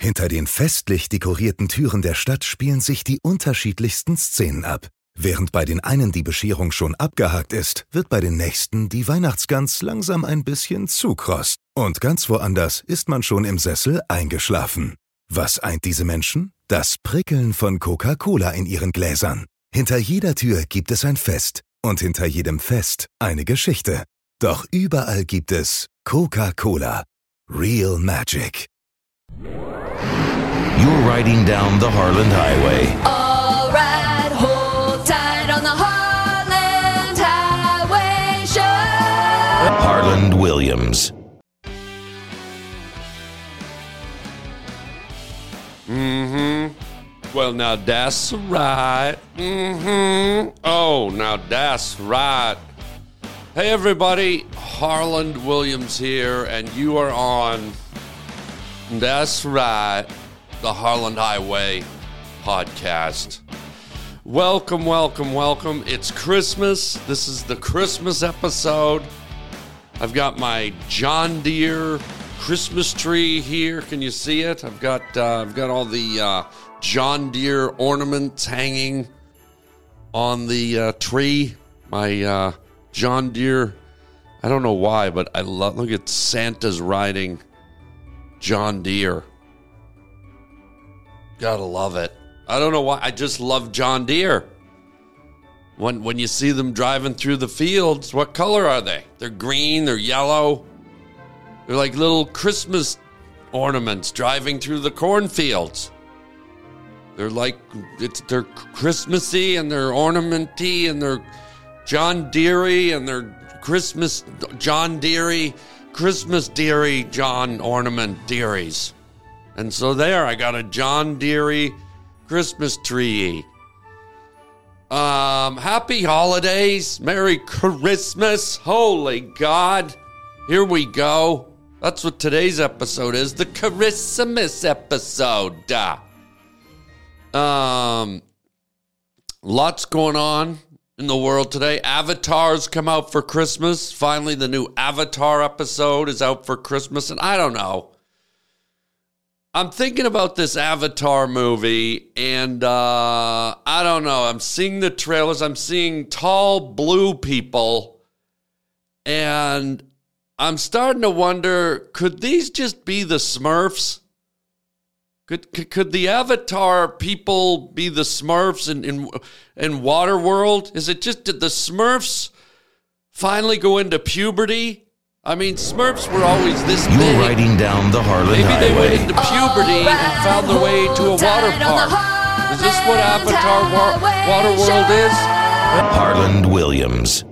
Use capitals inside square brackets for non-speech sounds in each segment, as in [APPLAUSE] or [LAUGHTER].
Hinter den festlich dekorierten Türen der Stadt spielen sich die unterschiedlichsten Szenen ab. Während bei den einen die Bescherung schon abgehakt ist, wird bei den nächsten die Weihnachtsgans langsam ein bisschen zu kross. Und ganz woanders ist man schon im Sessel eingeschlafen. Was eint diese Menschen? Das Prickeln von Coca-Cola in ihren Gläsern. Hinter jeder Tür gibt es ein Fest und hinter jedem Fest eine Geschichte. Doch überall gibt es Coca-Cola. Real Magic. You're riding down the Harland Highway. All right, hold tight on the Harland Highway Show. Harland Williams. Mm hmm. Well, now that's right. Mm-hmm. Oh, now that's right. Hey, everybody. Harland Williams here, and you are on. That's right. The Harland Highway podcast. Welcome, welcome, welcome. It's Christmas. This is the Christmas episode. I've got my John Deere Christmas tree here. Can you see it? I've got uh, I've got all the uh, John Deere ornaments hanging on the uh, tree. My uh, John Deere. I don't know why, but I love. Look at Santa's riding John Deere. Gotta love it. I don't know why. I just love John Deere. When when you see them driving through the fields, what color are they? They're green. They're yellow. They're like little Christmas ornaments driving through the cornfields. They're like it's they're Christmassy and they're ornamenty and they're John Deere and they're Christmas John Deere, Christmas Deere John ornament Deeries. And so there I got a John Deere Christmas tree. Um, happy holidays, Merry Christmas, holy God. Here we go. That's what today's episode is, the Christmas episode. Um, lots going on in the world today. Avatar's come out for Christmas. Finally, the new Avatar episode is out for Christmas, and I don't know. I'm thinking about this Avatar movie, and uh, I don't know. I'm seeing the trailers. I'm seeing tall blue people, and I'm starting to wonder: could these just be the Smurfs? Could, could, could the Avatar people be the Smurfs in, in in Waterworld? Is it just did the Smurfs finally go into puberty? I mean, Smurfs were always this You're big. riding down the Harland Maybe they went into puberty and found their way to a water park. Is this what Avatar Wa- Waterworld is? Harland Williams.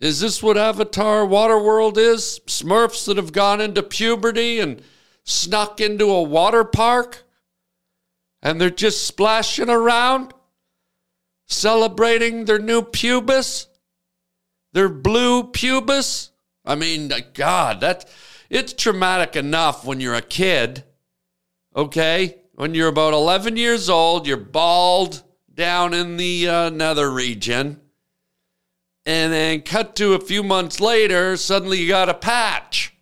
Is this what Avatar Waterworld is? Smurfs that have gone into puberty and snuck into a water park? And they're just splashing around? Celebrating their new pubis? Their blue pubis? I mean, God, that it's traumatic enough when you're a kid. Okay? When you're about 11 years old, you're bald down in the uh, nether region. And then cut to a few months later, suddenly you got a patch.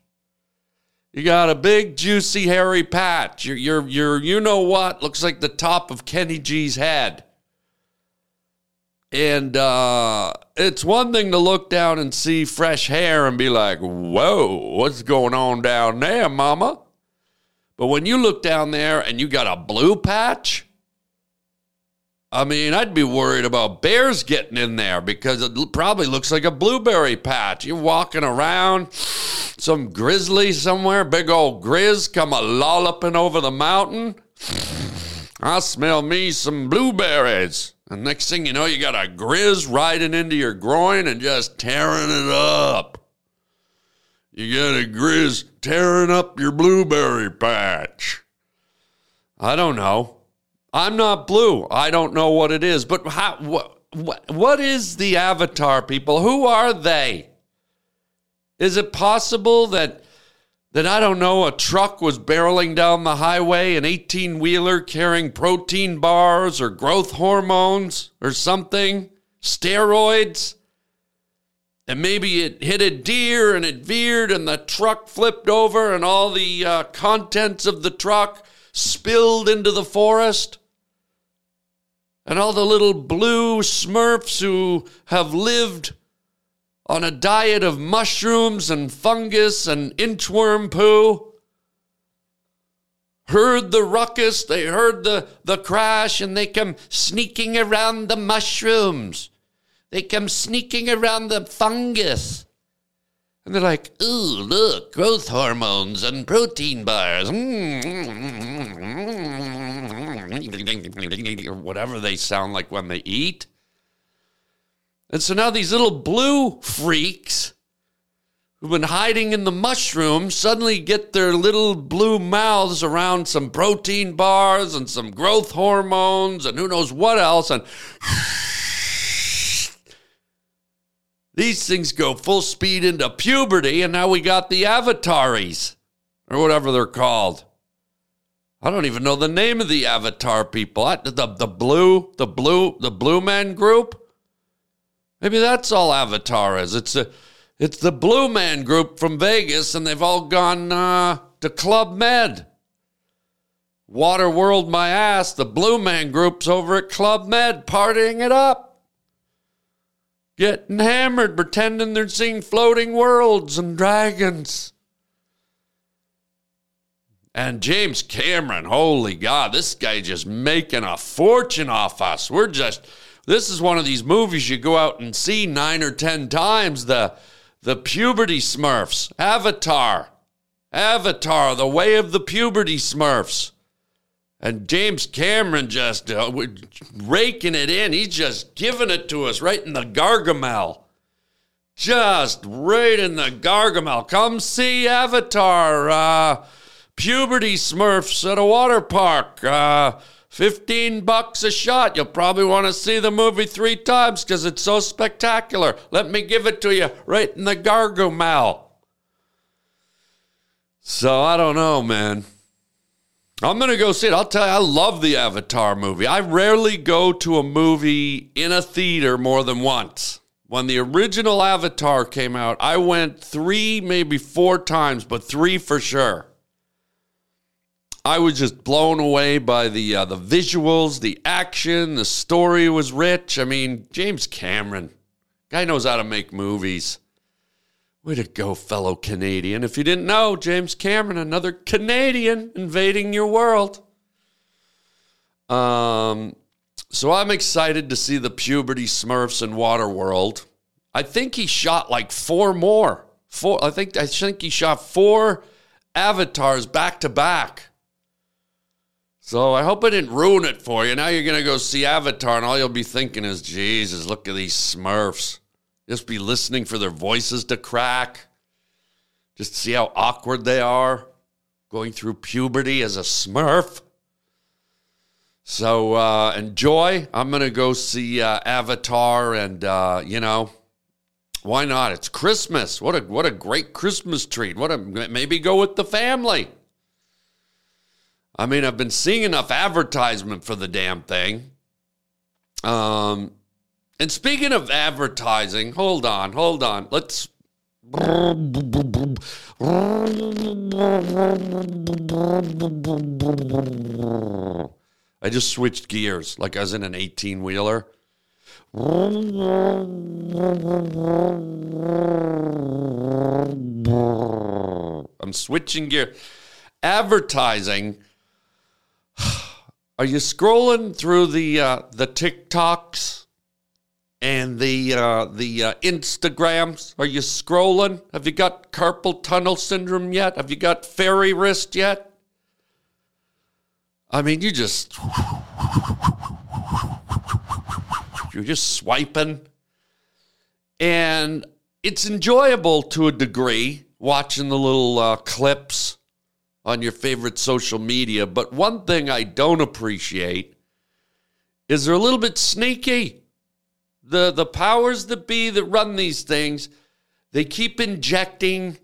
You got a big, juicy, hairy patch. You're, you're, you're, you know what? Looks like the top of Kenny G's head. And uh, it's one thing to look down and see fresh hair and be like, whoa, what's going on down there, mama? But when you look down there and you got a blue patch, I mean, I'd be worried about bears getting in there because it probably looks like a blueberry patch. You're walking around, [SNIFFS] some grizzly somewhere, big old grizz come a lolloping over the mountain. [SNIFFS] I smell me some blueberries. And next thing you know, you got a grizz riding into your groin and just tearing it up. You got a grizz tearing up your blueberry patch. I don't know. I'm not blue. I don't know what it is. But how, what, what, what is the avatar, people? Who are they? Is it possible that that I don't know a truck was barreling down the highway, an 18 wheeler carrying protein bars or growth hormones or something, steroids? And maybe it hit a deer and it veered and the truck flipped over and all the uh, contents of the truck spilled into the forest. And all the little blue smurfs who have lived on a diet of mushrooms and fungus and inchworm poo heard the ruckus, they heard the, the crash, and they come sneaking around the mushrooms. They come sneaking around the fungus. And they're like, ooh, look, growth hormones and protein bars. Whatever they sound like when they eat. And so now these little blue freaks who've been hiding in the mushrooms suddenly get their little blue mouths around some protein bars and some growth hormones and who knows what else. And these things go full speed into puberty, and now we got the avataries or whatever they're called. I don't even know the name of the avatar people. I- The, the blue, the blue, the blue man group. Maybe that's all Avatar is. It's a, it's the Blue Man group from Vegas, and they've all gone uh, to Club Med. Water World my ass. The Blue Man group's over at Club Med, partying it up, getting hammered, pretending they're seeing floating worlds and dragons. And James Cameron, holy God, this guy just making a fortune off us. We're just this is one of these movies you go out and see nine or ten times. The the puberty Smurfs, Avatar, Avatar, the way of the puberty Smurfs, and James Cameron just uh, raking it in. He's just giving it to us right in the Gargamel. Just right in the Gargamel. Come see Avatar. Uh, puberty Smurfs at a water park. Uh, 15 bucks a shot. You'll probably want to see the movie three times because it's so spectacular. Let me give it to you right in the Gargamel. So I don't know, man. I'm going to go see it. I'll tell you, I love the Avatar movie. I rarely go to a movie in a theater more than once. When the original Avatar came out, I went three, maybe four times, but three for sure. I was just blown away by the uh, the visuals, the action, the story was rich. I mean, James Cameron, guy knows how to make movies. Way to go, fellow Canadian. If you didn't know, James Cameron, another Canadian invading your world. Um, so I'm excited to see the puberty Smurfs in Waterworld. I think he shot like four more. Four. I think I think he shot four avatars back to back. So I hope I didn't ruin it for you. Now you're gonna go see Avatar, and all you'll be thinking is, Jesus, look at these Smurfs. Just be listening for their voices to crack. Just see how awkward they are going through puberty as a Smurf. So uh, enjoy. I'm gonna go see uh, Avatar, and uh, you know, why not? It's Christmas. What a what a great Christmas treat. What a maybe go with the family. I mean, I've been seeing enough advertisement for the damn thing. Um, and speaking of advertising, hold on, hold on. Let's. I just switched gears like I was in an 18 wheeler. I'm switching gear. Advertising. [SIGHS] Are you scrolling through the uh, the TikToks and the uh, the uh, Instagrams? Are you scrolling? Have you got carpal tunnel syndrome yet? Have you got fairy wrist yet? I mean, you just [LAUGHS] you're just swiping, and it's enjoyable to a degree watching the little uh, clips on your favorite social media. But one thing I don't appreciate is they're a little bit sneaky. The the powers that be that run these things, they keep injecting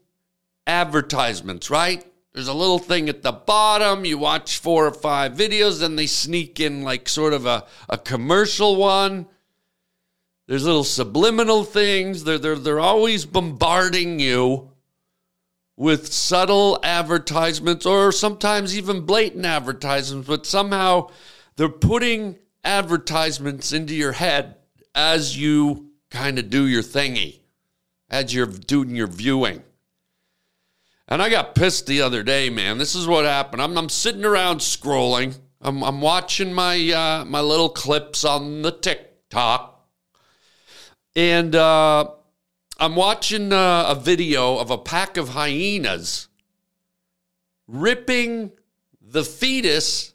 advertisements, right? There's a little thing at the bottom. You watch four or five videos, then they sneak in like sort of a, a commercial one. There's little subliminal things. They're, they're, they're always bombarding you with subtle advertisements or sometimes even blatant advertisements, but somehow they're putting advertisements into your head as you kind of do your thingy, as you're doing your viewing. And I got pissed the other day, man. This is what happened. I'm, I'm sitting around scrolling. I'm, I'm watching my uh, my little clips on the TikTok, and uh, I'm watching uh, a video of a pack of hyenas ripping the fetus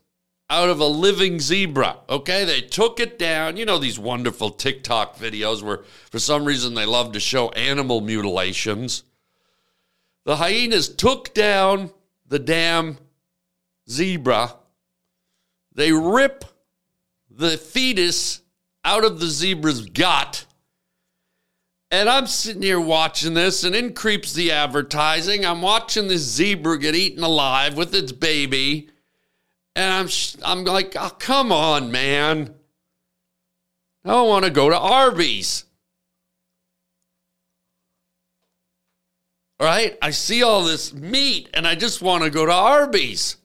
out of a living zebra. Okay, they took it down. You know these wonderful TikTok videos where, for some reason, they love to show animal mutilations. The hyenas took down the damn zebra. They rip the fetus out of the zebra's gut. And I'm sitting here watching this, and in creeps the advertising. I'm watching this zebra get eaten alive with its baby. And I'm, I'm like, oh, come on, man. I don't want to go to Arby's. Right? I see all this meat and I just want to go to Arby's.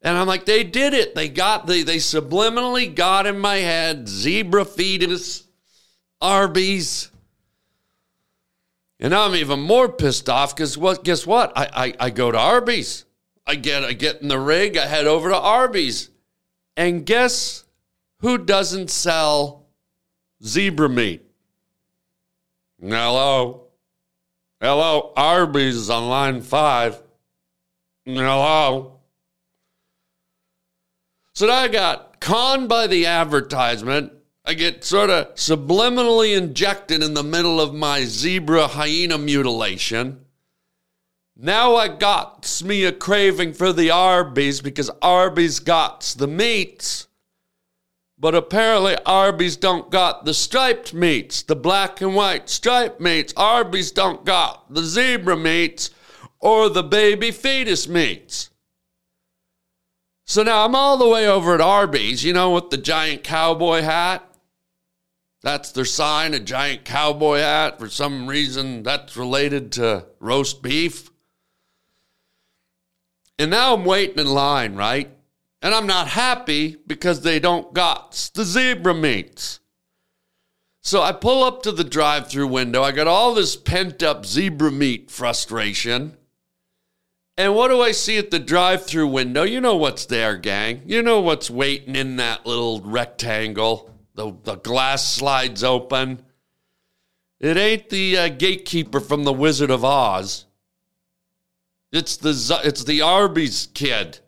And I'm like, they did it. They got the they subliminally got in my head zebra fetus, Arby's. And I'm even more pissed off because what guess what? I, I I go to Arby's. I get I get in the rig, I head over to Arby's. And guess who doesn't sell zebra meat? Hello. Hello, Arby's is on line five. Hello. So now I got conned by the advertisement. I get sort of subliminally injected in the middle of my zebra hyena mutilation. Now I got me a craving for the Arby's because Arby's got the meats. But apparently Arby's don't got the striped meats, the black and white striped meats. Arby's don't got the zebra meats or the baby fetus meats. So now I'm all the way over at Arby's, you know, with the giant cowboy hat. That's their sign, a giant cowboy hat. For some reason, that's related to roast beef. And now I'm waiting in line, right? And I'm not happy because they don't got the zebra meats. So I pull up to the drive through window. I got all this pent up zebra meat frustration. And what do I see at the drive through window? You know what's there, gang. You know what's waiting in that little rectangle. The, the glass slides open. It ain't the uh, gatekeeper from The Wizard of Oz. It's the it's the Arby's kid.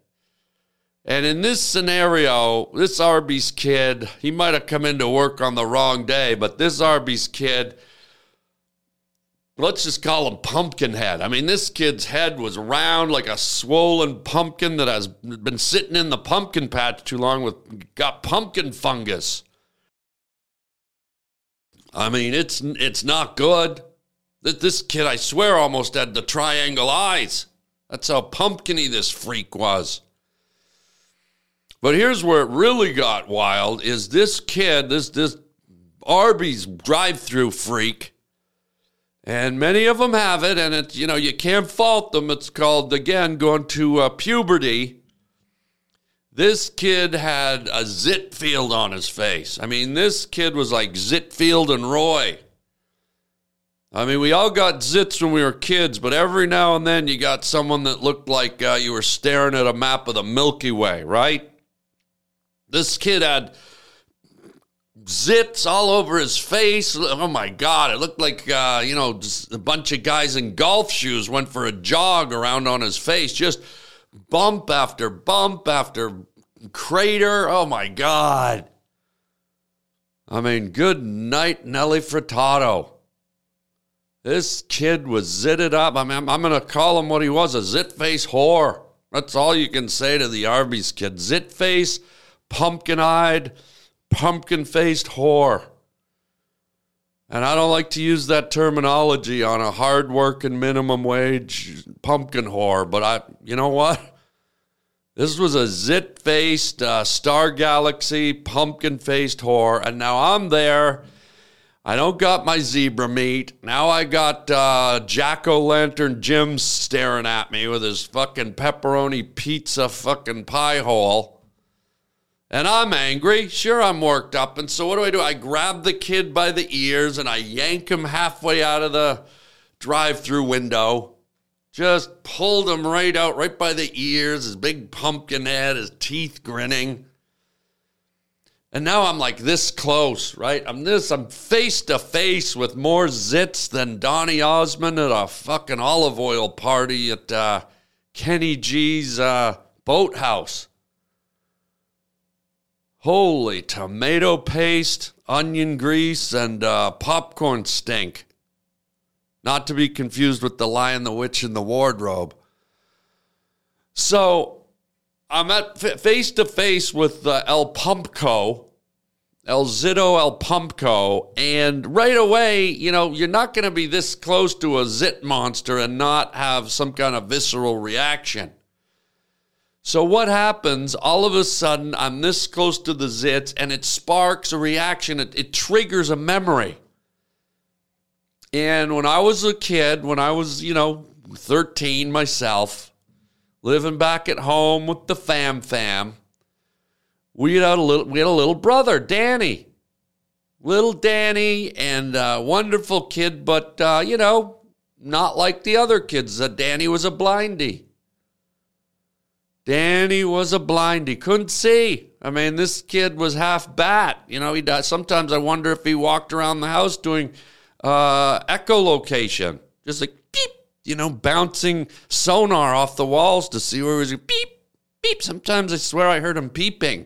And in this scenario, this Arby's kid, he might have come into work on the wrong day, but this Arby's kid, let's just call him Pumpkinhead. I mean, this kid's head was round like a swollen pumpkin that has been sitting in the pumpkin patch too long with got pumpkin fungus. I mean, it's it's not good. This kid, I swear, almost had the triangle eyes. That's how pumpkiny this freak was. But here's where it really got wild is this kid, this this Arby's drive-through freak, and many of them have it, and it's you know you can't fault them. It's called again going to uh, puberty. This kid had a Zitfield on his face. I mean, this kid was like Zitfield and Roy. I mean, we all got zits when we were kids, but every now and then you got someone that looked like uh, you were staring at a map of the Milky Way, right? This kid had zits all over his face. Oh my God. It looked like, uh, you know, a bunch of guys in golf shoes went for a jog around on his face. Just bump after bump after crater. Oh my God. I mean, good night, Nelly Furtado. This kid was zitted up. I mean, I'm, I'm going to call him what he was a zit face whore. That's all you can say to the Arby's kid. Zit face pumpkin eyed, pumpkin faced whore. And I don't like to use that terminology on a hard working minimum wage pumpkin whore, but I, you know what? This was a zit faced, uh, star galaxy, pumpkin faced whore. And now I'm there. I don't got my zebra meat. Now I got uh, Jack O' Lantern Jim staring at me with his fucking pepperoni pizza fucking pie hole. And I'm angry. Sure, I'm worked up. And so what do I do? I grab the kid by the ears and I yank him halfway out of the drive through window. Just pulled him right out, right by the ears, his big pumpkin head, his teeth grinning. And now I'm like this close, right? I'm this, I'm face to face with more zits than Donny Osmond at a fucking olive oil party at uh, Kenny G's uh, boathouse. Holy tomato paste, onion grease, and uh, popcorn stink. Not to be confused with the Lion, the Witch, and the Wardrobe. So I'm at face to face with uh, El Pumpco, El Zito El Pumpco, and right away, you know, you're not going to be this close to a zit monster and not have some kind of visceral reaction. So what happens? All of a sudden, I'm this close to the zits, and it sparks a reaction. It, it triggers a memory. And when I was a kid, when I was, you know, 13 myself, living back at home with the fam fam, we had a little we had a little brother, Danny. Little Danny and a wonderful kid, but uh, you know, not like the other kids. Uh, Danny was a blindy. Danny was a blindy. Couldn't see. I mean, this kid was half bat. You know, he died. Sometimes I wonder if he walked around the house doing uh, echolocation, just like beep, you know, bouncing sonar off the walls to see where he was. Beep, beep. Sometimes I swear I heard him peeping.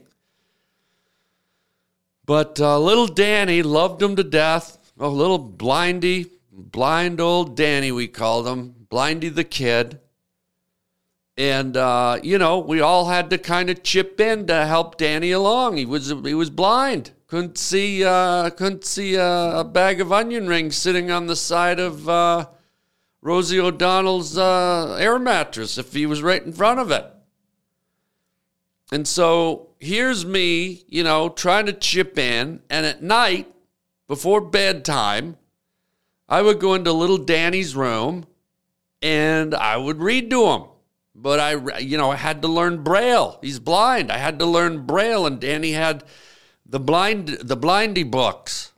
But uh, little Danny loved him to death. A little blindy, blind old Danny, we called him, Blindy the kid. And uh, you know, we all had to kind of chip in to help Danny along. He was he was blind, couldn't see uh, couldn't see a, a, bag of onion rings sitting on the side of uh, Rosie O'Donnell's uh, air mattress if he was right in front of it. And so here's me, you know, trying to chip in. And at night, before bedtime, I would go into little Danny's room and I would read to him. But I, you know, I had to learn Braille. He's blind. I had to learn Braille, and Danny had the blind, the blindy books.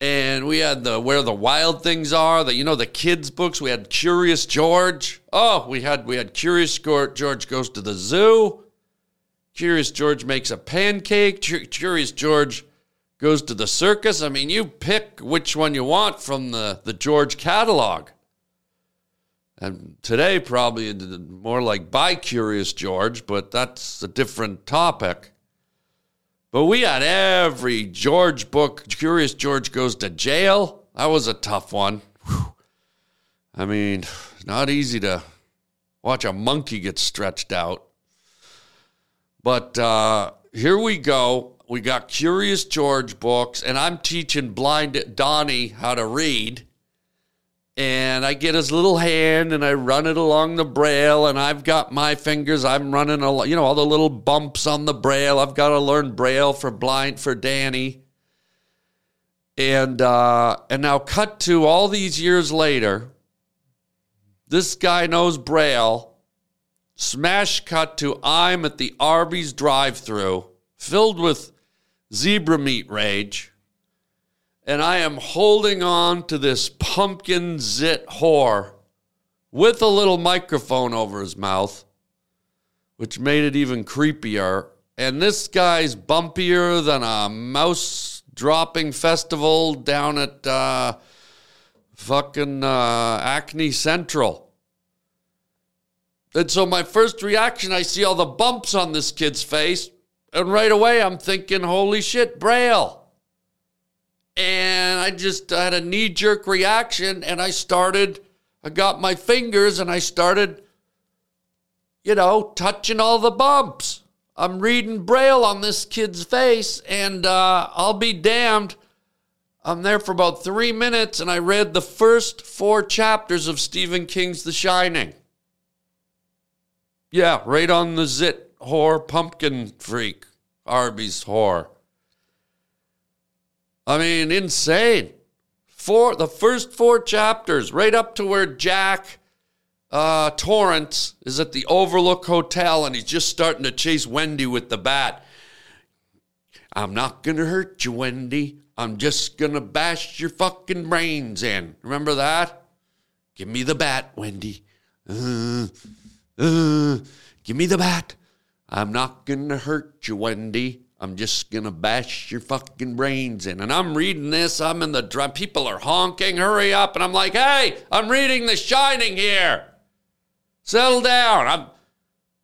And we had the where the wild things are, the you know the kids books. We had Curious George. Oh, we had we had Curious George goes to the zoo. Curious George makes a pancake. Curious George goes to the circus. I mean, you pick which one you want from the, the George catalog. And today, probably more like by Curious George, but that's a different topic. But we had every George book. Curious George goes to jail. That was a tough one. Whew. I mean, not easy to watch a monkey get stretched out. But uh, here we go. We got Curious George books, and I'm teaching blind Donnie how to read. And I get his little hand and I run it along the braille, and I've got my fingers. I'm running, a, you know, all the little bumps on the braille. I've got to learn braille for blind for Danny. And uh, and now cut to all these years later. This guy knows braille Smash cut to I'm at the Arby's drive through filled with zebra meat rage. And I am holding on to this pumpkin zit whore with a little microphone over his mouth, which made it even creepier. And this guy's bumpier than a mouse dropping festival down at uh, fucking uh, Acne Central. And so my first reaction, I see all the bumps on this kid's face, and right away I'm thinking, holy shit, Braille. And I just had a knee jerk reaction, and I started, I got my fingers and I started, you know, touching all the bumps. I'm reading Braille on this kid's face, and uh, I'll be damned. I'm there for about three minutes, and I read the first four chapters of Stephen King's The Shining. Yeah, right on the zit whore pumpkin freak. Arby's whore. I mean, insane. Four, the first four chapters, right up to where Jack uh, Torrance is at the Overlook Hotel and he's just starting to chase Wendy with the bat. I'm not going to hurt you, Wendy. I'm just going to bash your fucking brains in. Remember that? Give me the bat, Wendy. Uh, uh, give me the bat. I'm not going to hurt you, Wendy. I'm just to bash your fucking brains in. And I'm reading this. I'm in the drum. People are honking. Hurry up. And I'm like, hey, I'm reading The Shining here. Settle down. I'm,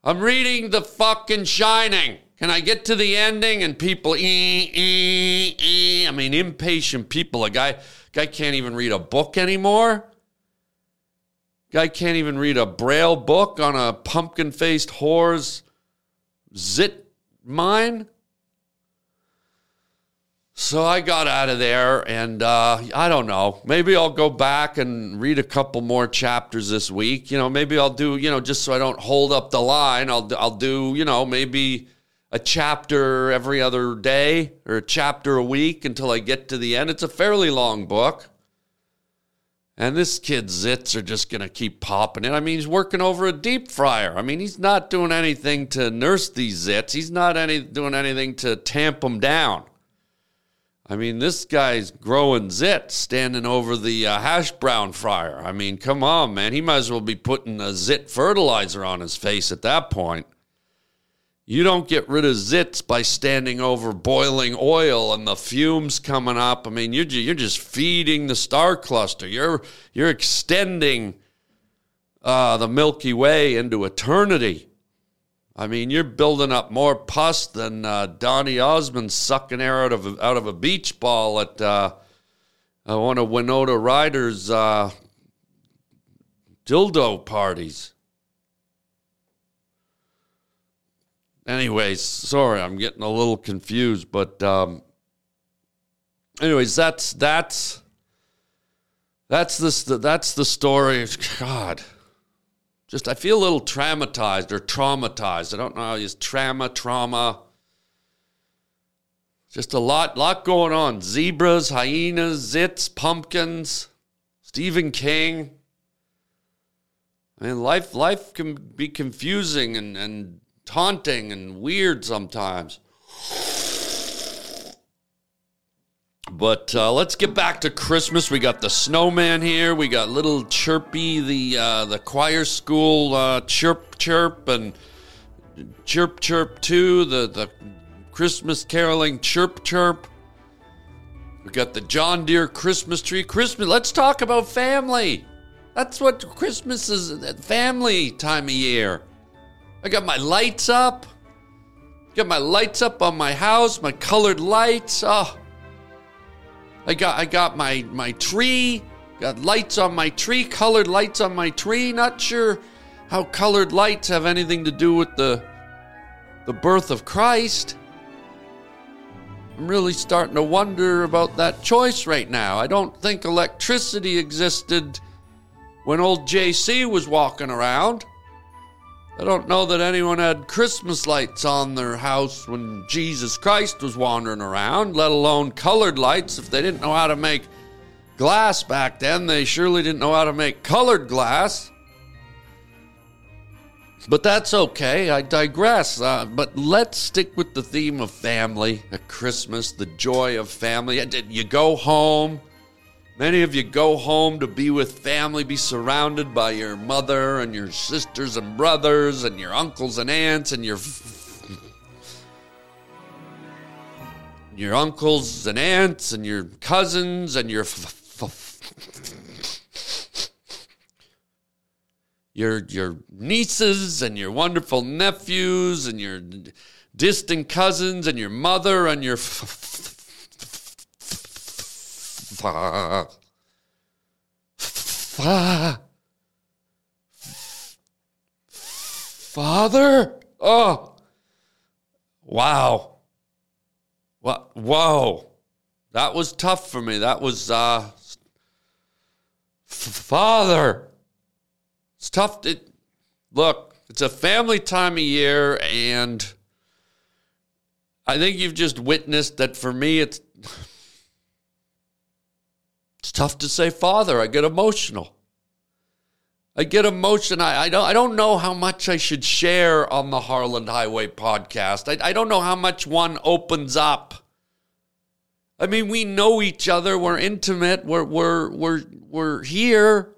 I'm reading The fucking Shining. Can I get to the ending? And people, ee, ee, ee. I mean, impatient people. A guy, guy can't even read a book anymore. Guy can't even read a braille book on a pumpkin faced whore's zit mine. So I got out of there, and uh, I don't know. Maybe I'll go back and read a couple more chapters this week. You know, maybe I'll do. You know, just so I don't hold up the line, I'll I'll do. You know, maybe a chapter every other day or a chapter a week until I get to the end. It's a fairly long book. And this kid's zits are just going to keep popping in. I mean, he's working over a deep fryer. I mean, he's not doing anything to nurse these zits. He's not any, doing anything to tamp them down. I mean, this guy's growing zits standing over the uh, hash brown fryer. I mean, come on, man. He might as well be putting a zit fertilizer on his face at that point. You don't get rid of zits by standing over boiling oil and the fumes coming up. I mean, you're, you're just feeding the star cluster. You're, you're extending uh, the Milky Way into eternity. I mean, you're building up more pus than uh, Donny Osmond sucking air out of a, out of a beach ball at uh, uh, one of Winona Ryder's uh, dildo parties. Anyways, sorry, I'm getting a little confused, but um, anyways, that's that's that's the that's the story. [LAUGHS] God, just I feel a little traumatized or traumatized. I don't know use trauma, trauma. Just a lot, lot going on. Zebras, hyenas, zits, pumpkins, Stephen King. I mean, life, life can be confusing and, and taunting and weird sometimes. But uh, let's get back to Christmas. We got the snowman here. We got little Chirpy, the uh, the choir school uh, chirp chirp and chirp chirp two. The the Christmas caroling chirp chirp. We got the John Deere Christmas tree. Christmas. Let's talk about family. That's what Christmas is. Family time of year. I got my lights up. Got my lights up on my house. My colored lights. Oh. I got I got my my tree, got lights on my tree, colored lights on my tree. Not sure how colored lights have anything to do with the the birth of Christ. I'm really starting to wonder about that choice right now. I don't think electricity existed when old JC was walking around. I don't know that anyone had Christmas lights on their house when Jesus Christ was wandering around, let alone colored lights. If they didn't know how to make glass back then, they surely didn't know how to make colored glass. But that's okay. I digress. Uh, but let's stick with the theme of family at Christmas, the joy of family. You go home Many of you go home to be with family, be surrounded by your mother and your sisters and brothers and your uncles and aunts and your your uncles and aunts and your cousins and your your your nieces and your wonderful nephews and your distant cousins and your mother and your fa, fa, father. Oh, wow. What? Whoa. That was tough for me. That was, uh, father. It's tough. To, look, it's a family time of year, and I think you've just witnessed that for me, it's It's tough to say father. I get emotional. I get emotional. I, I don't I don't know how much I should share on the Harland Highway podcast. I, I don't know how much one opens up. I mean, we know each other. We're intimate. We're we're we're we're here.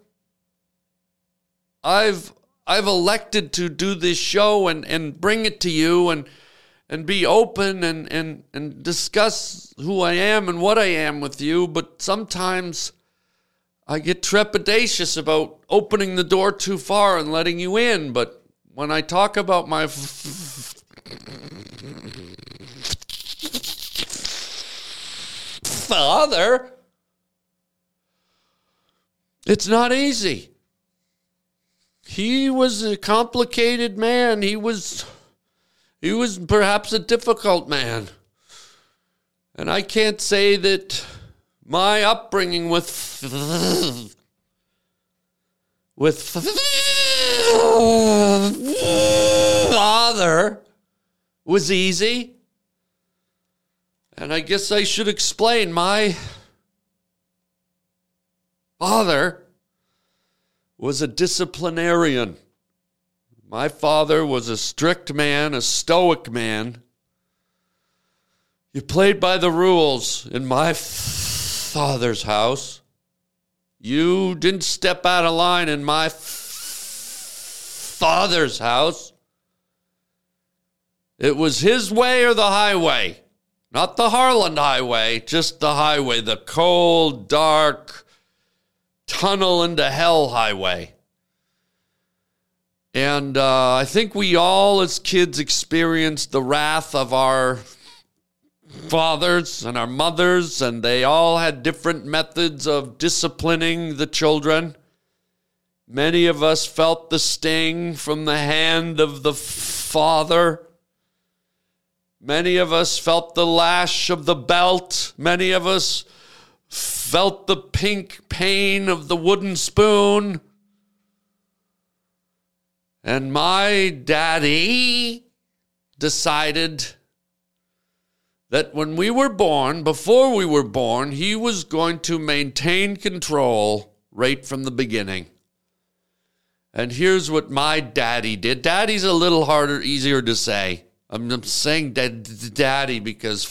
I've I've elected to do this show and, and bring it to you and and be open and, and and discuss who I am and what I am with you, but sometimes I get trepidatious about opening the door too far and letting you in. But when I talk about my father, it's not easy. He was a complicated man. He was he was perhaps a difficult man. And I can't say that my upbringing with with father was easy. And I guess I should explain my father was a disciplinarian. My father was a strict man, a stoic man. You played by the rules in my father's house. You didn't step out of line in my father's house. It was his way or the highway. Not the Harland Highway, just the highway, the cold, dark, tunnel into hell highway. And uh, I think we all, as kids, experienced the wrath of our fathers and our mothers, and they all had different methods of disciplining the children. Many of us felt the sting from the hand of the father. Many of us felt the lash of the belt. Many of us felt the pink pain of the wooden spoon. And my daddy decided that when we were born, before we were born, he was going to maintain control right from the beginning. And here's what my daddy did. Daddy's a little harder, easier to say. I'm, saying dad, daddy because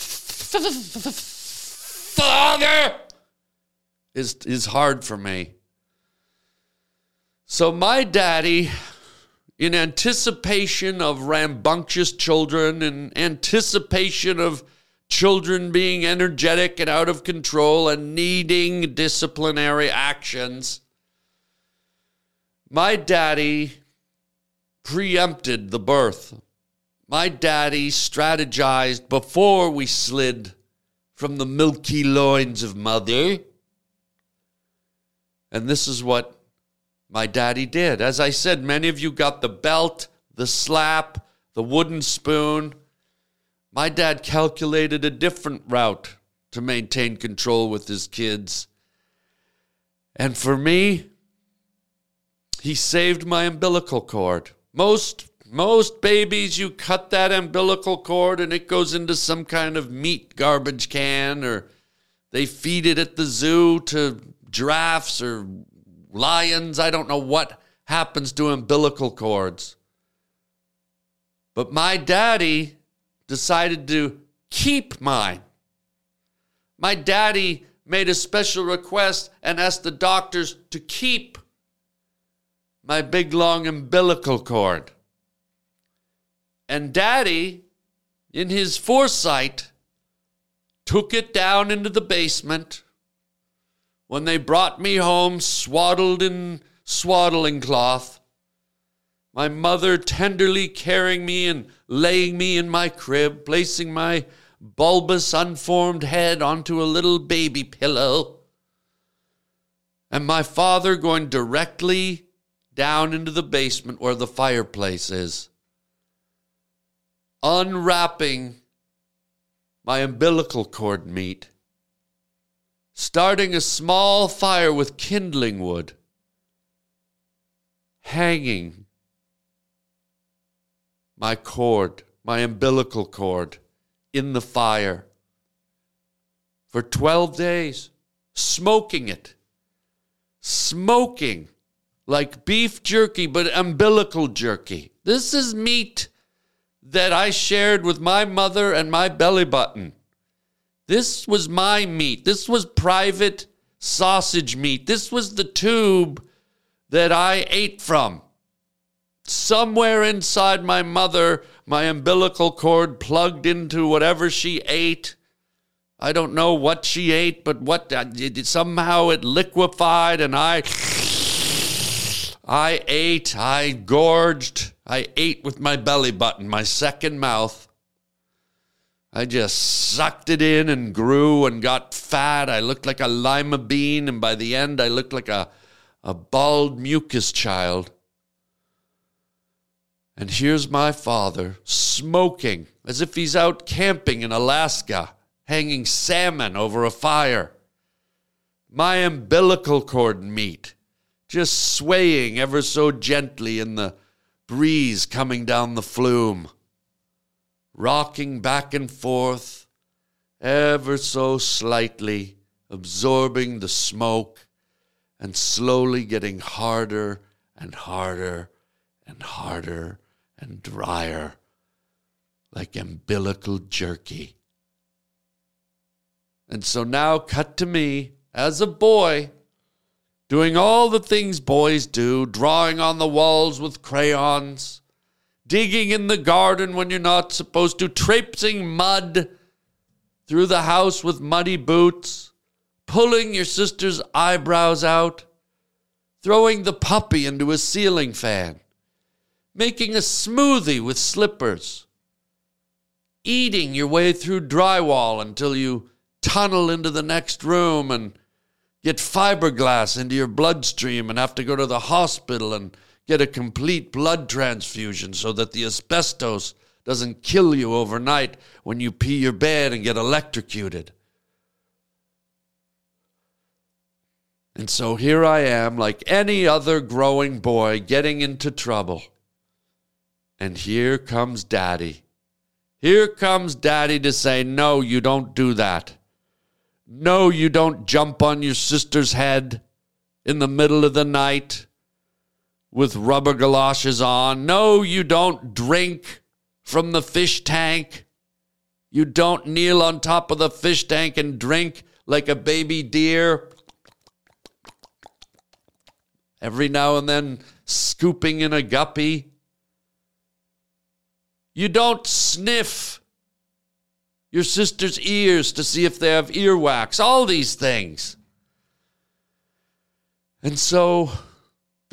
father is, is hard for me. So my daddy in anticipation of rambunctious children, in anticipation of children being energetic and out of control and needing disciplinary actions. My daddy preempted the birth. My daddy strategized before we slid from the milky loins of mother. And this is what my daddy did. As I said, many of you got the belt, the slap, the wooden spoon. My dad calculated a different route to maintain control with his kids. And for me, he saved my umbilical cord. Most most babies you cut that umbilical cord and it goes into some kind of meat garbage can or they feed it at the zoo to giraffes or lions. I don't know what happens to umbilical cords. But my daddy decided to keep mine. My daddy made a special request and asked the doctors to keep my big long umbilical cord. And daddy, in his foresight, took it down into the basement when they brought me home swaddled in swaddling cloth my mother tenderly carrying me and laying me in my crib, placing my bulbous, unformed head onto a little baby pillow, and my father going directly down into the basement where the fireplace is, unwrapping my umbilical cord meat, starting a small fire with kindling wood, hanging my cord, my umbilical cord, in the fire for 12 days. smoking it. Smoking like beef jerky, but umbilical jerky. This is meat that I shared with my mother and my belly button. This was my meat. This was private sausage meat. This was the tube that I ate from. Somewhere inside my mother, my umbilical cord plugged into whatever she ate. I don't know what she ate, but what uh, it, somehow it liquefied and I I ate, I gorged, I ate with my belly button, my second mouth. I just sucked it in and grew and got fat. I looked like a lima bean, and by the end, I looked like a, a bald mucus child. And here's my father smoking as if he's out camping in Alaska, hanging salmon over a fire. My umbilical cord meat just swaying ever so gently in the breeze coming down the flume, rocking back and forth ever so slightly, absorbing the smoke and slowly getting harder and harder and harder and drier, like umbilical jerky. And so now, cut to me as a boy doing all the things boys do, drawing on the walls with crayons, digging in the garden when you're not supposed to, traipsing mud through the house with muddy boots, pulling your sister's eyebrows out, throwing the puppy into a ceiling fan, making a smoothie with slippers, eating your way through drywall until you tunnel into the next room and get fiberglass into your bloodstream and have to go to the hospital and get a complete blood transfusion so that the asbestos doesn't kill you overnight when you pee your bed and get electrocuted. And so here I am, like any other growing boy, getting into trouble. And here comes daddy. Here comes daddy to say, No, you don't do that. No, you don't jump on your sister's head in the middle of the night with rubber galoshes on. No, you don't drink from the fish tank. You don't kneel on top of the fish tank and drink like a baby deer. Every now and then, scooping in a guppy. You don't sniff your sister's ears to see if they have earwax, all these things. And so,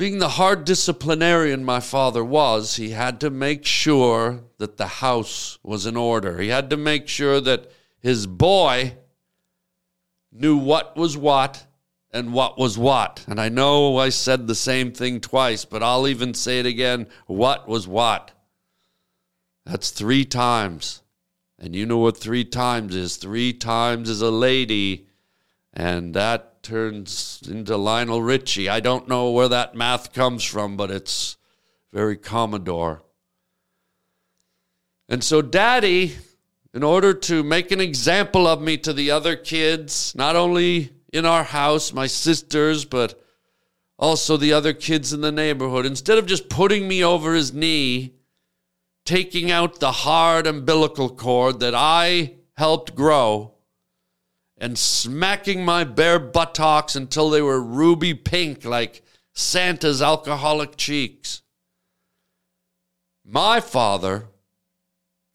being the hard disciplinarian my father was, he had to make sure that the house was in order. He had to make sure that his boy knew what was what and what was what. And I know I said the same thing twice, but I'll even say it again what was what. That's three times. And you know what three times is? Three times is a lady. And that turns into Lionel Richie. I don't know where that math comes from, but it's very Commodore. And so, Daddy, in order to make an example of me to the other kids, not only in our house, my sisters, but also the other kids in the neighborhood, instead of just putting me over his knee, taking out the hard umbilical cord that I helped grow and smacking my bare buttocks until they were ruby pink like Santa's alcoholic cheeks. My father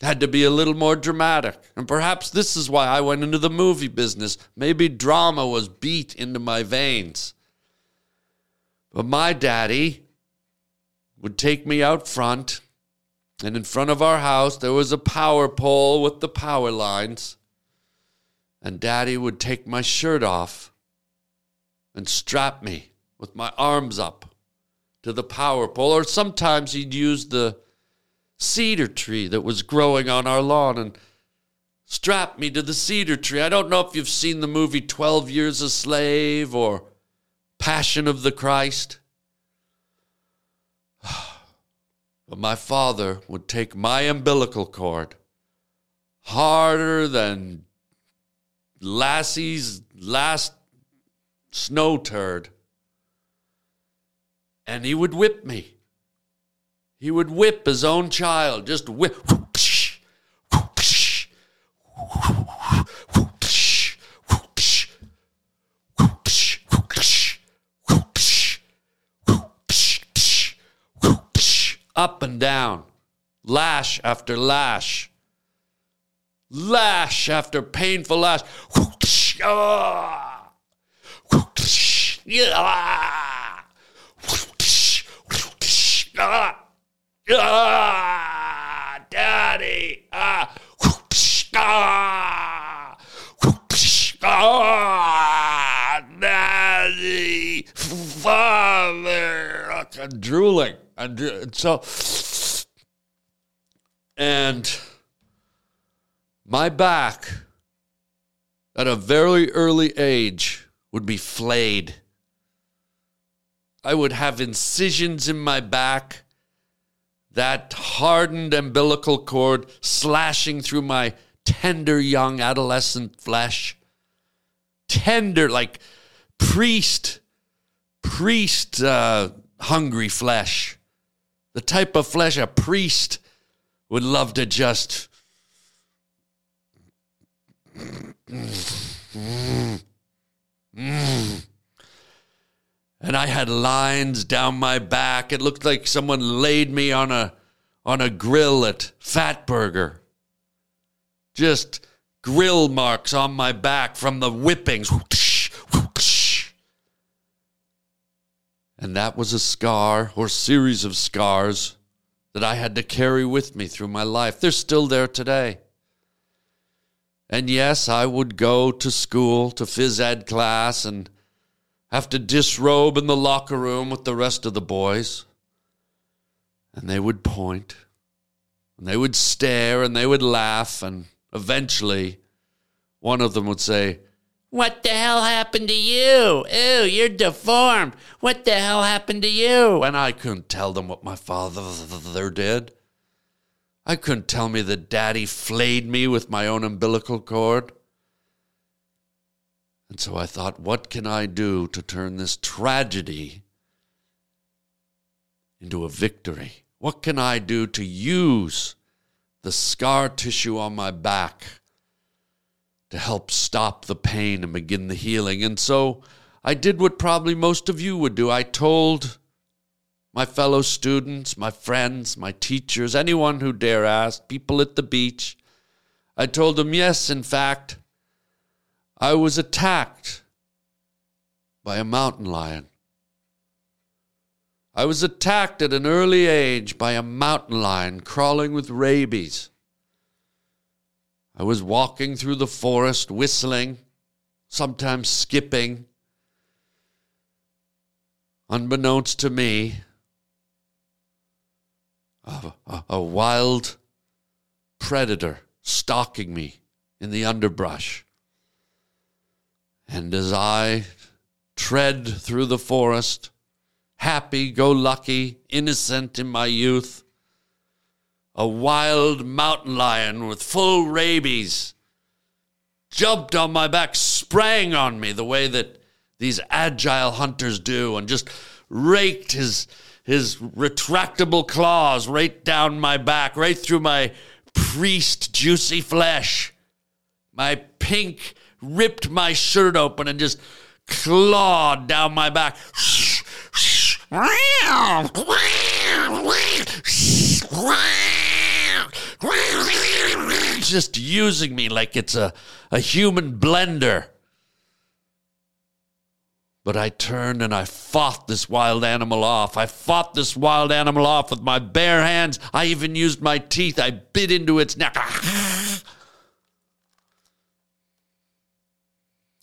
had to be a little more dramatic. And perhaps this is why I went into the movie business. Maybe drama was beat into my veins. But my daddy would take me out front and in front of our house, there was a power pole with the power lines. And Daddy would take my shirt off and strap me with my arms up to the power pole. Or sometimes he'd use the cedar tree that was growing on our lawn and strap me to the cedar tree. I don't know if you've seen the movie 12 Years a Slave or Passion of the Christ. [SIGHS] But my father would take my umbilical cord, harder than Lassie's last snow turd. And he would whip me. He would whip his own child, just whip. Up and down, lash after lash, lash after painful lash. Daddy. Ah, daddy. Father. I'm drooling. I'm dro- so, and my back at a very early age would be flayed. I would have incisions in my back, that hardened umbilical cord slashing through my tender young adolescent flesh. Tender, like priest, priest uh, hungry flesh. The type of flesh a priest would love to just. And I had lines down my back. It looked like someone laid me on a on a grill at Fatburger. Just grill marks on my back from the whippings. And that was a scar or series of scars that I had to carry with me through my life. They're still there today. And yes, I would go to school, to phys ed class, and have to disrobe in the locker room with the rest of the boys. And they would point, and they would stare, and they would laugh, and eventually one of them would say, What the hell happened to you? Ew, you're deformed. What the hell happened to you? And I couldn't tell them what my father did. I couldn't tell me that daddy flayed me with my own umbilical cord. And so I thought, what can I do to turn this tragedy into a victory? What can I do to use the scar tissue on my back to help stop the pain and begin the healing? And so I did what probably most of you would do. I told my fellow students, my friends, my teachers, anyone who dare ask, people at the beach. I told them, yes, in fact, I was attacked by a mountain lion. I was attacked at an early age by a mountain lion crawling with rabies. I was walking through the forest, whistling, sometimes skipping. Unbeknownst to me, a, a, a wild predator stalking me in the underbrush. And as I tread through the forest, happy go lucky, innocent in my youth, a wild mountain lion with full rabies jumped on my back, sprang on me the way that these agile hunters do, and just raked his his retractable claws right down my back, right through my priest juicy flesh. My pink ripped my shirt open and just clawed down my back. Just using me like it's a, a human blender. But I turned and I fought this wild animal off. I fought this wild animal off with my bare hands. I even used my teeth. I bit into its neck. [SIGHS]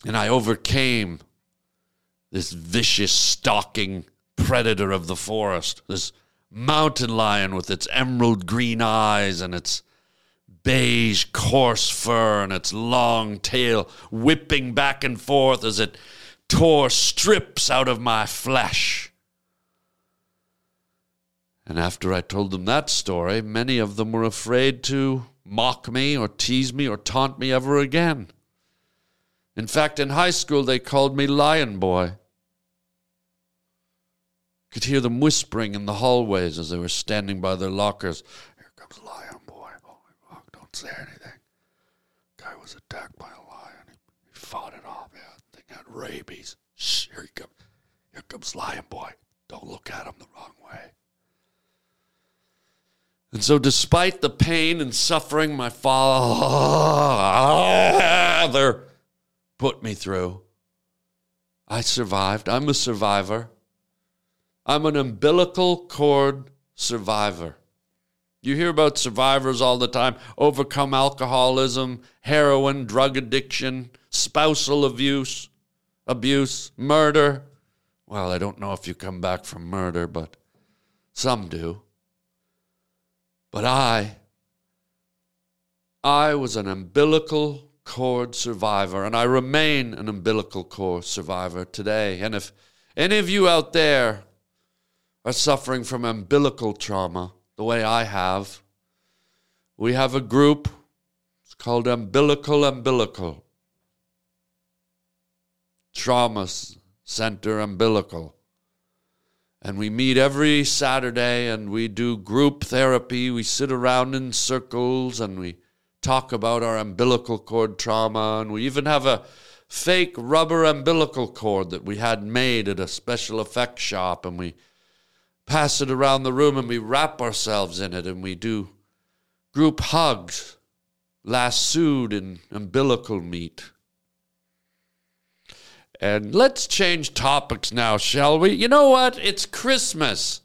And I overcame this vicious, stalking predator of the forest, this mountain lion with its emerald green eyes and its beige, coarse fur and its long tail whipping back and forth as it tore strips out of my flesh. And after I told them that story, many of them were afraid to mock me or tease me or taunt me ever again. In fact, in high school, they called me Lion Boy. Could hear them whispering in the hallways as they were standing by their lockers. Here comes Lion Boy. Oh, don't say anything. Guy was attacked by a lion. He, he fought it off. Yeah, thing had rabies. Shh, here he comes. Here comes Lion Boy. Don't look at him the wrong way. And so, despite the pain and suffering my father put me through, I survived. I'm a survivor. I'm an umbilical cord survivor. You hear about survivors all the time overcome alcoholism, heroin, drug addiction, spousal abuse, abuse, murder. Well, I don't know if you come back from murder, but some do. But I, I was an umbilical cord survivor, and I remain an umbilical cord survivor today. And if any of you out there are suffering from umbilical trauma, the way I have, we have a group. It's called Umbilical Umbilical. Trauma Center Umbilical. And we meet every Saturday and we do group therapy. We sit around in circles and we talk about our umbilical cord trauma. And we even have a fake rubber umbilical cord that we had made at a special effects shop. And we pass it around the room and we wrap ourselves in it and we do group hugs, lassoed in umbilical meat. And let's change topics now, shall we? You know what? It's Christmas.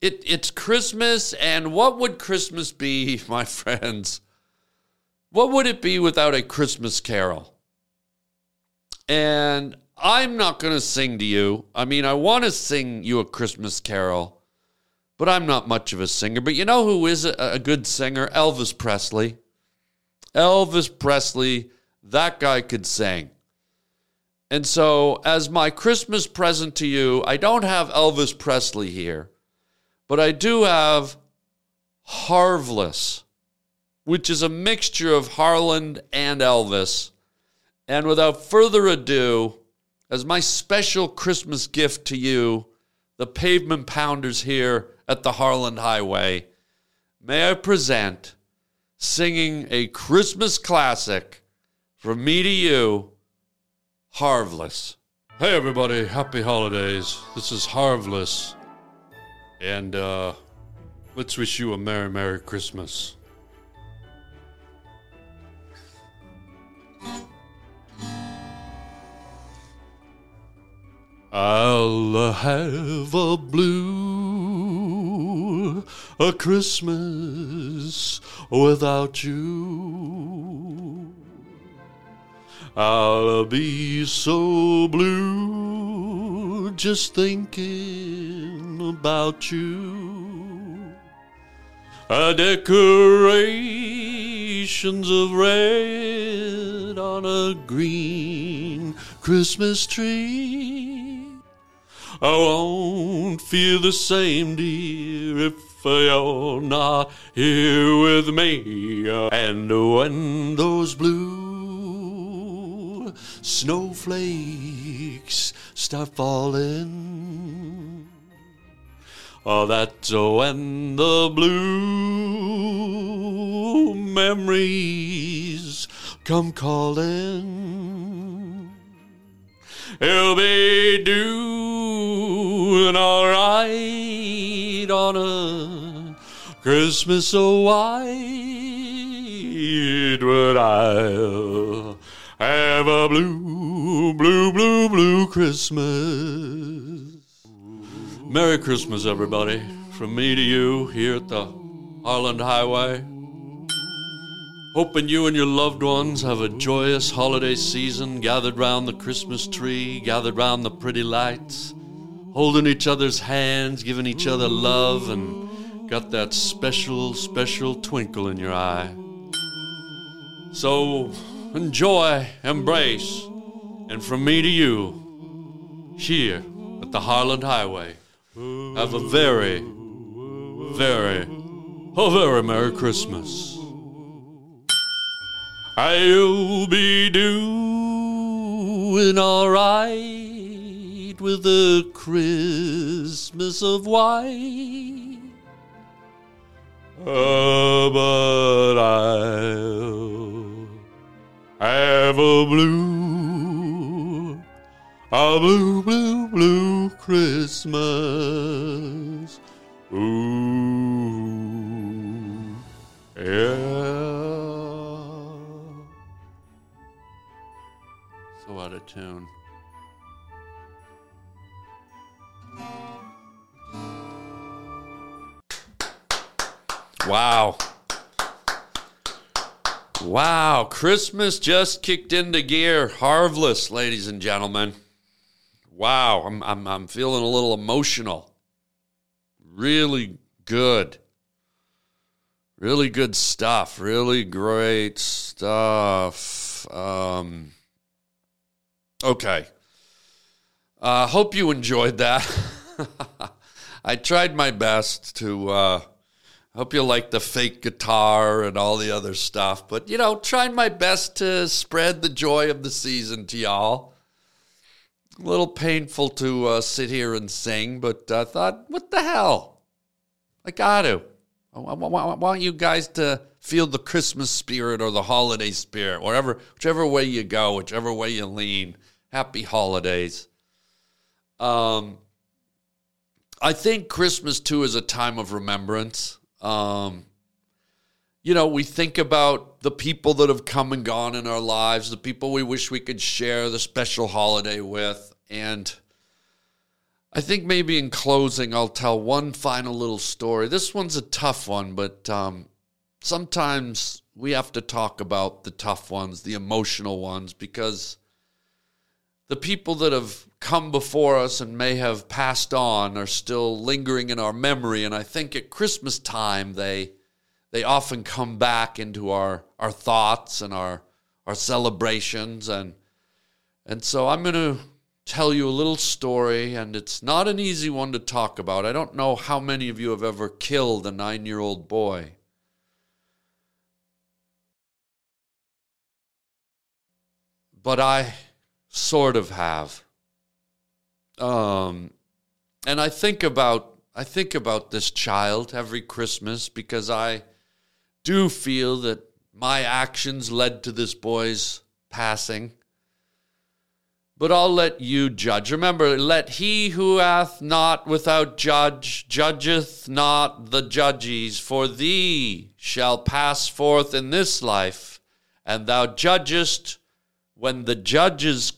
It, it's Christmas, and what would Christmas be, [LAUGHS] my friends? What would it be without a Christmas carol? And I'm not going to sing to you. I mean, I want to sing you a Christmas carol, but I'm not much of a singer. But you know who is a, a good singer? Elvis Presley. Elvis Presley, that guy could sing. And so, as my Christmas present to you, I don't have Elvis Presley here, but I do have Harlvis, which is a mixture of Harland and Elvis. And without further ado, as my special Christmas gift to you, the pavement pounders here at the Harland Highway, may I present singing a Christmas classic from me to you. Harlvis. Hey, everybody, happy holidays. This is Harlvis. And, uh, let's wish you a Merry, Merry Christmas. I'll have a blue a Christmas without you. I'll be so blue just thinking about you. A decorations of red on a green Christmas tree. I won't feel the same, dear, if you're not here with me. And when those blue snowflakes start falling, oh, that's when the blue memories come calling. He'll be doing all right on a Christmas so white, but I'll have a blue, blue, blue, blue Christmas. Merry Christmas, everybody, from me to you here at the Harland Highway. Hoping you and your loved ones have a joyous holiday season, gathered round the Christmas tree, gathered round the pretty lights, holding each other's hands, giving each other love, and got that special, special twinkle in your eye. So enjoy, embrace, and from me to you, here at the Harland Highway, have a very, very, a very Merry Christmas. I'll be doing doing all right with a Christmas of white. Oh, uh, but I'll have a blue, a blue, blue, blue Christmas. Ooh, yeah. So out of tune. Wow. Wow, Christmas just kicked into gear. Harlvis, ladies and gentlemen. Wow, I'm, I'm, I'm feeling a little emotional. Really good. Really good stuff. Really great stuff. Um, okay. Uh, hope you enjoyed that. [LAUGHS] I tried my best to. Uh, Hope you like the fake guitar and all the other stuff. But, you know, trying my best to spread the joy of the season to y'all. A little painful to uh, sit here and sing, but I thought, what the hell? I got to. I want you guys to feel the Christmas spirit or the holiday spirit, whatever, whichever way you go, whichever way you lean. Happy holidays. Um, I think Christmas too is a time of remembrance. Um, you know, we think about the people that have come and gone in our lives, the people we wish we could share the special holiday with. And I think maybe in closing, I'll tell one final little story. This one's a tough one, but um, sometimes we have to talk about the tough ones, the emotional ones, because the people that have come before us and may have passed on are still lingering in our memory. And I think at Christmas time, they, they often come back into our, our thoughts and our, our celebrations. And, and so I'm going to tell you a little story, and it's not an easy one to talk about. I don't know how many of you have ever killed a nine year old boy. But I sort of have. Um, and I think about I think about this child every Christmas because I do feel that my actions led to this boy's passing. But I'll let you judge. Remember, let he who hath not without judge judgeth not the judges, for thee shall pass forth in this life, and thou judgest when the judges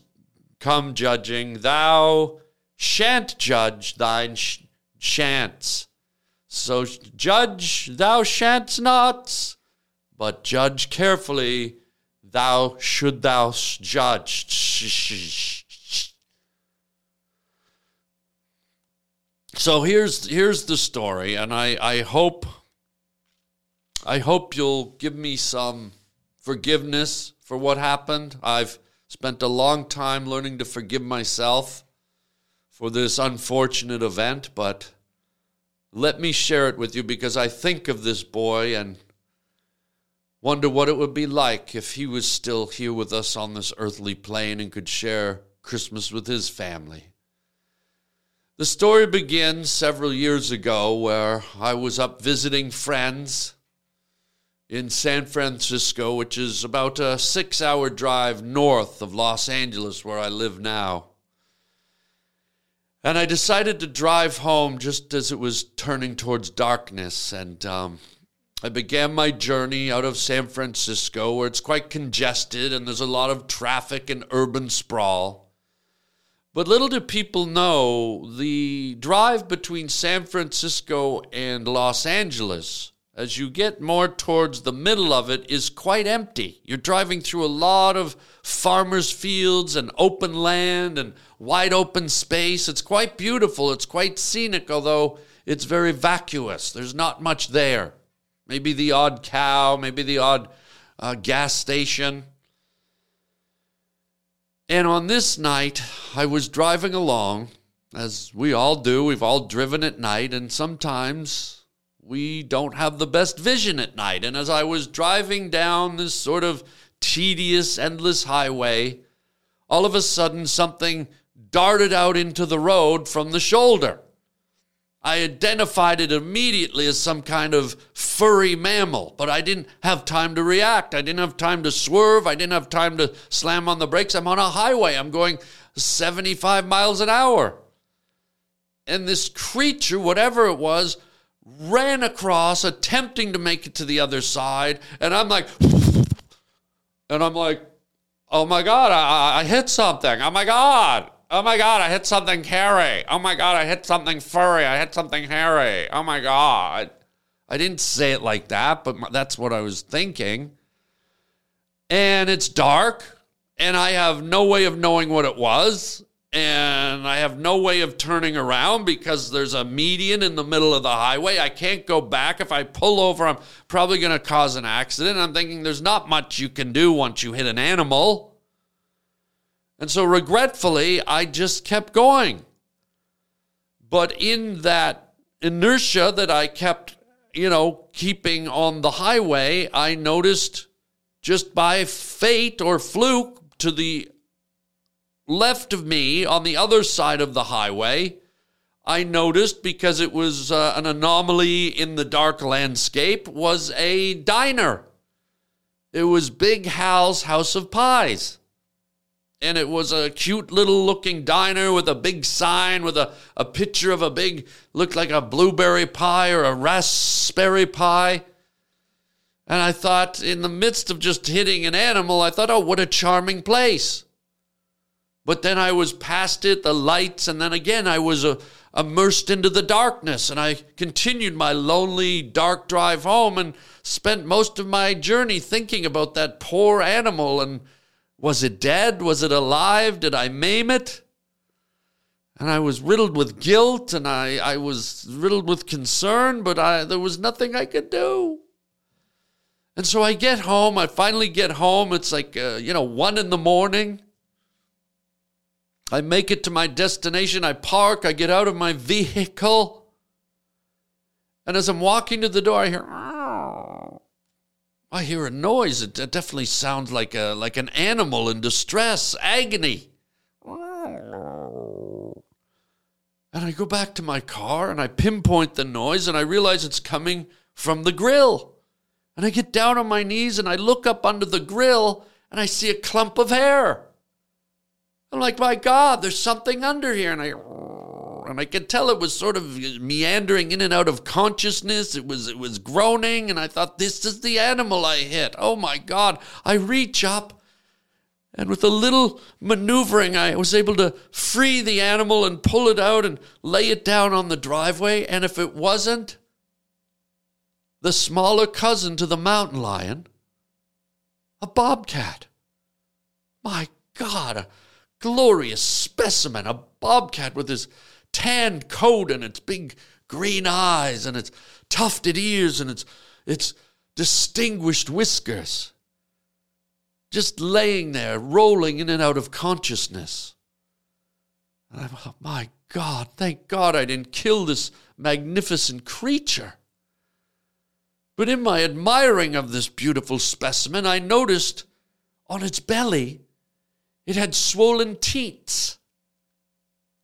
come judging, thou shan't judge thine sh- shants. So judge thou shan't not, but judge carefully, thou should thou judge. So here's here's the story, and I, I hope I hope you'll give me some forgiveness for what happened. I've spent a long time learning to forgive myself for this unfortunate event, but let me share it with you because I think of this boy and wonder what it would be like if he was still here with us on this earthly plane and could share Christmas with his family. The story begins several years ago where I was up visiting friends in San Francisco, which is about a six hour drive north of Los Angeles, where I live now. And I decided to drive home just as it was turning towards darkness. And um, I began my journey out of San Francisco, where it's quite congested and there's a lot of traffic and urban sprawl. But little do people know the drive between San Francisco and Los Angeles, as you get more towards the middle of it, is quite empty. You're driving through a lot of farmers' fields and open land and wide open space. It's quite beautiful. It's quite scenic, although it's very vacuous. There's not much there. Maybe the odd cow, maybe the odd uh, gas station. And on this night, I was driving along, as we all do. We've all driven at night, and sometimes we don't have the best vision at night. And as I was driving down this sort of tedious, endless highway, all of a sudden something darted out into the road from the shoulder. I identified it immediately as some kind of furry mammal, but I didn't have time to react. I didn't have time to swerve. I didn't have time to slam on the brakes. I'm on a highway. I'm going 75 miles an hour. And this creature, whatever it was, ran across, attempting to make it to the other side. And I'm like, and I'm like, oh my God, I, I hit something. Oh my God. Oh my God, I hit something hairy. Oh my God, I hit something furry. I hit something hairy. Oh my God. I didn't say it like that, but my- that's what I was thinking. And it's dark, and I have no way of knowing what it was. And I have no way of turning around because there's a median in the middle of the highway. I can't go back. If I pull over, I'm probably going to cause an accident. I'm thinking there's not much you can do once you hit an animal. And so, regretfully, I just kept going. But in that inertia that I kept, you know, keeping on the highway, I noticed just by fate or fluke to the left of me on the other side of the highway, I noticed because it was uh, an anomaly in the dark landscape, was a diner. It was Big Hal's House of Pies. And it was a cute little looking diner with a big sign with a, a picture of a big looked like a blueberry pie or a raspberry pie. And i thought in the midst of just hitting an animal i thought oh what a charming place but then i was past it the lights and then again i was uh, immersed into the darkness and i continued my lonely dark drive home and spent most of my journey thinking about that poor animal and was it dead? Was it alive? Did I maim it? And I was riddled with guilt and I, I was riddled with concern, but I, there was nothing I could do. And so I get home. I finally get home. It's like, uh, you know, one in the morning. I make it to my destination. I park. I get out of my vehicle. And as I'm walking to the door, I hear, I hear a noise. It it definitely sounds like a like an animal in distress, agony. And I go back to my car and I pinpoint the noise and I realize it's coming from the grill. And I get down on my knees and I look up under the grill and I see a clump of hair. I'm like, my God, there's something under here. And I and I could tell it was sort of meandering in and out of consciousness. It was it was groaning, and I thought, this is the animal I hit. Oh my God. I reach up, and with a little maneuvering, I was able to free the animal and pull it out and lay it down on the driveway. And if it wasn't the smaller cousin to the mountain lion, a bobcat. My God, glorious specimen, a bobcat with his tanned coat and its big green eyes and its tufted ears and its, its distinguished whiskers. Just laying there, rolling in and out of consciousness. And I'm, oh, my God, thank God I didn't kill this magnificent creature. But in my admiring of this beautiful specimen, I noticed on its belly it had swollen teats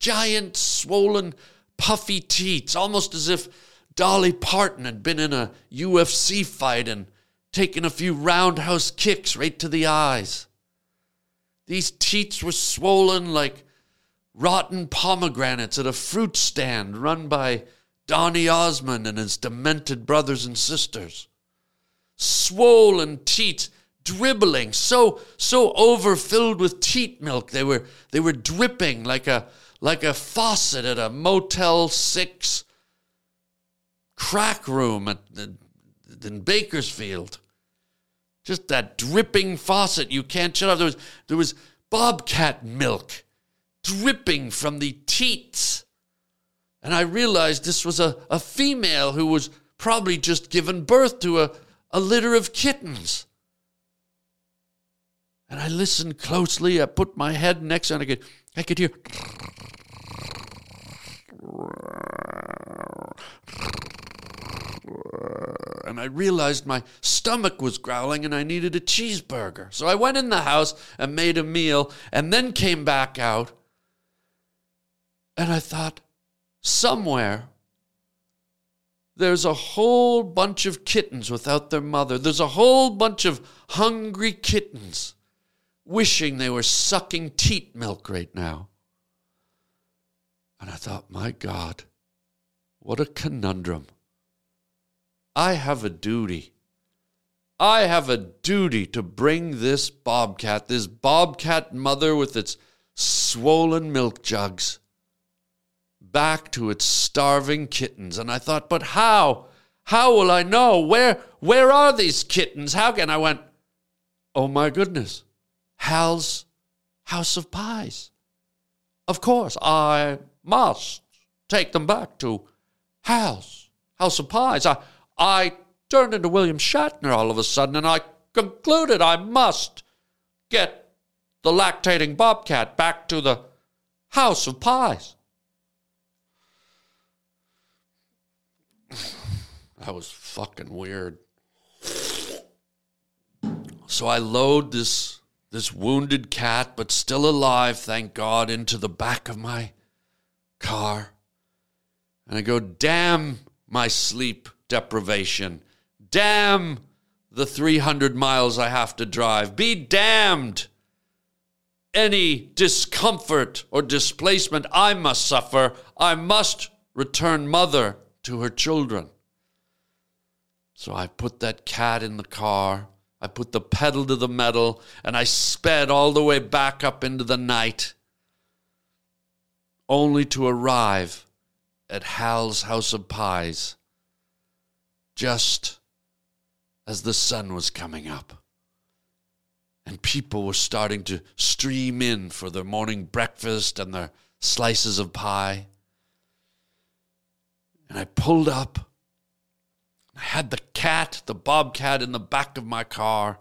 giant, swollen, puffy teats, almost as if Dolly Parton had been in a UFC fight and taken a few roundhouse kicks right to the eyes. These teats were swollen like rotten pomegranates at a fruit stand run by Donny Osmond and his demented brothers and sisters. Swollen teats dribbling, so so overfilled with teat milk, they were they were dripping like a like a faucet at a Motel 6 crack room at, in Bakersfield. Just that dripping faucet you can't shut off. There was, there was bobcat milk dripping from the teats. And I realized this was a, a female who was probably just given birth to a, a litter of kittens. And I listened closely. I put my head next and I could, I could hear and I realized my stomach was growling and I needed a cheeseburger. So I went in the house and made a meal and then came back out. And I thought, somewhere there's a whole bunch of kittens without their mother. There's a whole bunch of hungry kittens wishing they were sucking teat milk right now. And I thought, my God, what a conundrum. I have a duty. I have a duty to bring this bobcat, this bobcat mother with its swollen milk jugs, back to its starving kittens. And I thought, but how? How will I know? Where where are these kittens? How can I went, oh my goodness, Hal's House of Pies. Of course, I must take them back to Hal's House of Pies. I I turned into William Shatner all of a sudden, and I concluded I must get the lactating bobcat back to the House of Pies. [SIGHS] That was fucking weird. So I load this this wounded cat, but still alive, thank God, into the back of my car. And I go, damn my sleep deprivation. Damn the 300 miles I have to drive. Be damned any discomfort or displacement I must suffer. I must return mother to her children. So I put that cat in the car. I put the pedal to the metal and I sped all the way back up into the night, only to arrive at Hal's House of Pies just as the sun was coming up. And people were starting to stream in for their morning breakfast and their slices of pie. And I pulled up. I had the cat, the bobcat, in the back of my car.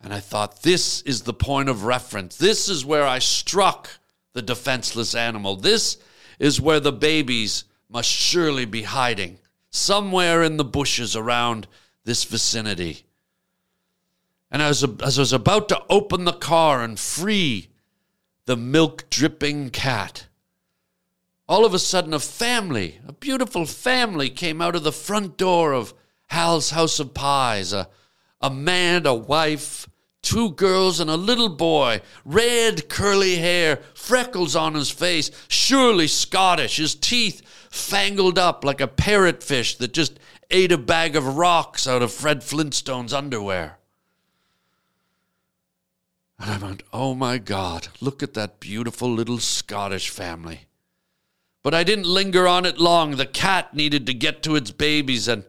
And I thought, this is the point of reference. This is where I struck the defenseless animal. This is where the babies must surely be hiding somewhere in the bushes around this vicinity. And as, as I was about to open the car and free the milk dripping cat, all of a sudden a family, a beautiful family, came out of the front door of Hal's House of Pies. A, a man, a wife, two girls, and a little boy. Red curly hair, freckles on his face, surely Scottish, his teeth fangled up like a parrotfish that just ate a bag of rocks out of Fred Flintstone's underwear. And I went, oh my God, look at that beautiful little Scottish family. But I didn't linger on it long. The cat needed to get to its babies, and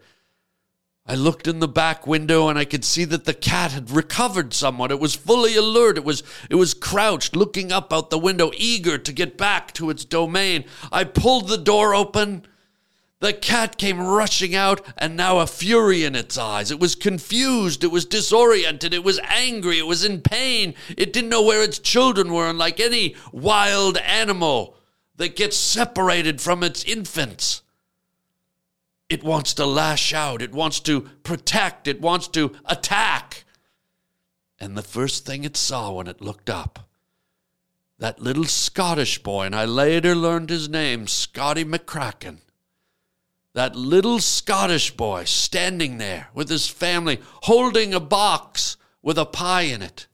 I looked in the back window and I could see that the cat had recovered somewhat. It was fully alert. It was it was crouched, looking up out the window, eager to get back to its domain. I pulled the door open. The cat came rushing out, and now a fury in its eyes. It was confused. It was disoriented. It was angry. It was in pain. It didn't know where its children were, and like any wild animal that gets separated from its infants, it wants to lash out, it wants to protect, it wants to attack. And the first thing it saw when it looked up, that little Scottish boy, and I later learned his name, Scotty McCracken. That little Scottish boy standing there with his family, holding a box with a pie in it.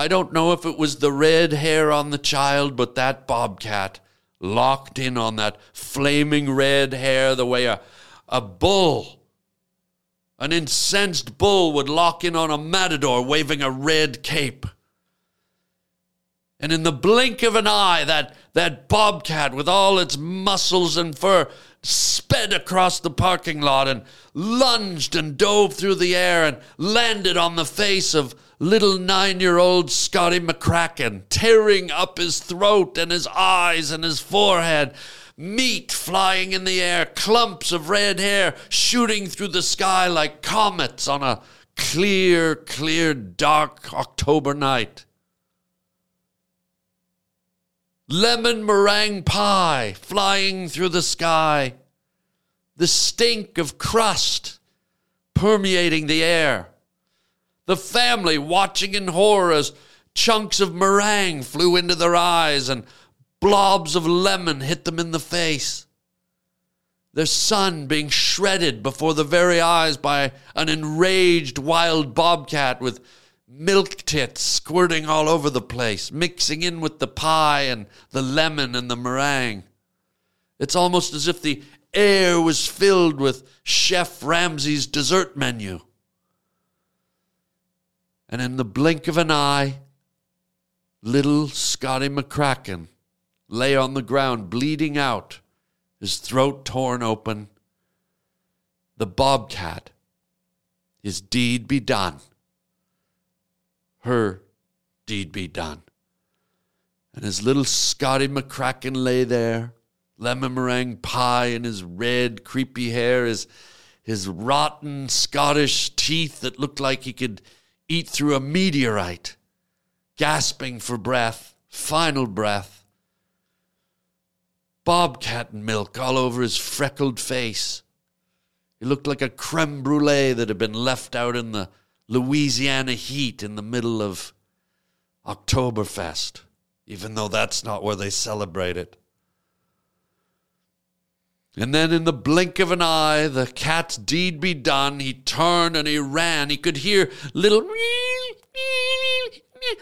I don't know if it was the red hair on the child, but that bobcat locked in on that flaming red hair the way a, a bull, an incensed bull, would lock in on a matador waving a red cape. And in the blink of an eye, that, that bobcat with all its muscles and fur sped across the parking lot and lunged and dove through the air and landed on the face of little nine year old Scotty McCracken, tearing up his throat and his eyes and his forehead. Meat flying in the air, clumps of red hair shooting through the sky like comets on a clear, clear, dark October night. Lemon meringue pie flying through the sky. the stink of crust permeating the air. The family watching in horror as chunks of meringue flew into their eyes and blobs of lemon hit them in the face. Their son being shredded before their very eyes by an enraged wild bobcat with milk tits squirting all over the place, mixing in with the pie and the lemon and the meringue. It's almost as if the air was filled with Chef Ramsay's dessert menu. And in the blink of an eye, little Scotty McCracken lay on the ground, bleeding out, his throat torn open. The bobcat, his deed be done. Her deed be done. And as little Scotty McCracken lay there, lemon meringue pie in his red, creepy hair, his, his rotten Scottish teeth that looked like he could eat through a meteorite, gasping for breath, final breath. Bobcat milk all over his freckled face. He looked like a creme brulee that had been left out in the Louisiana heat in the middle of Oktoberfest, even though that's not where they celebrate it. And then, in the blink of an eye, the cat's deed be done. He turned and he ran. He could hear little,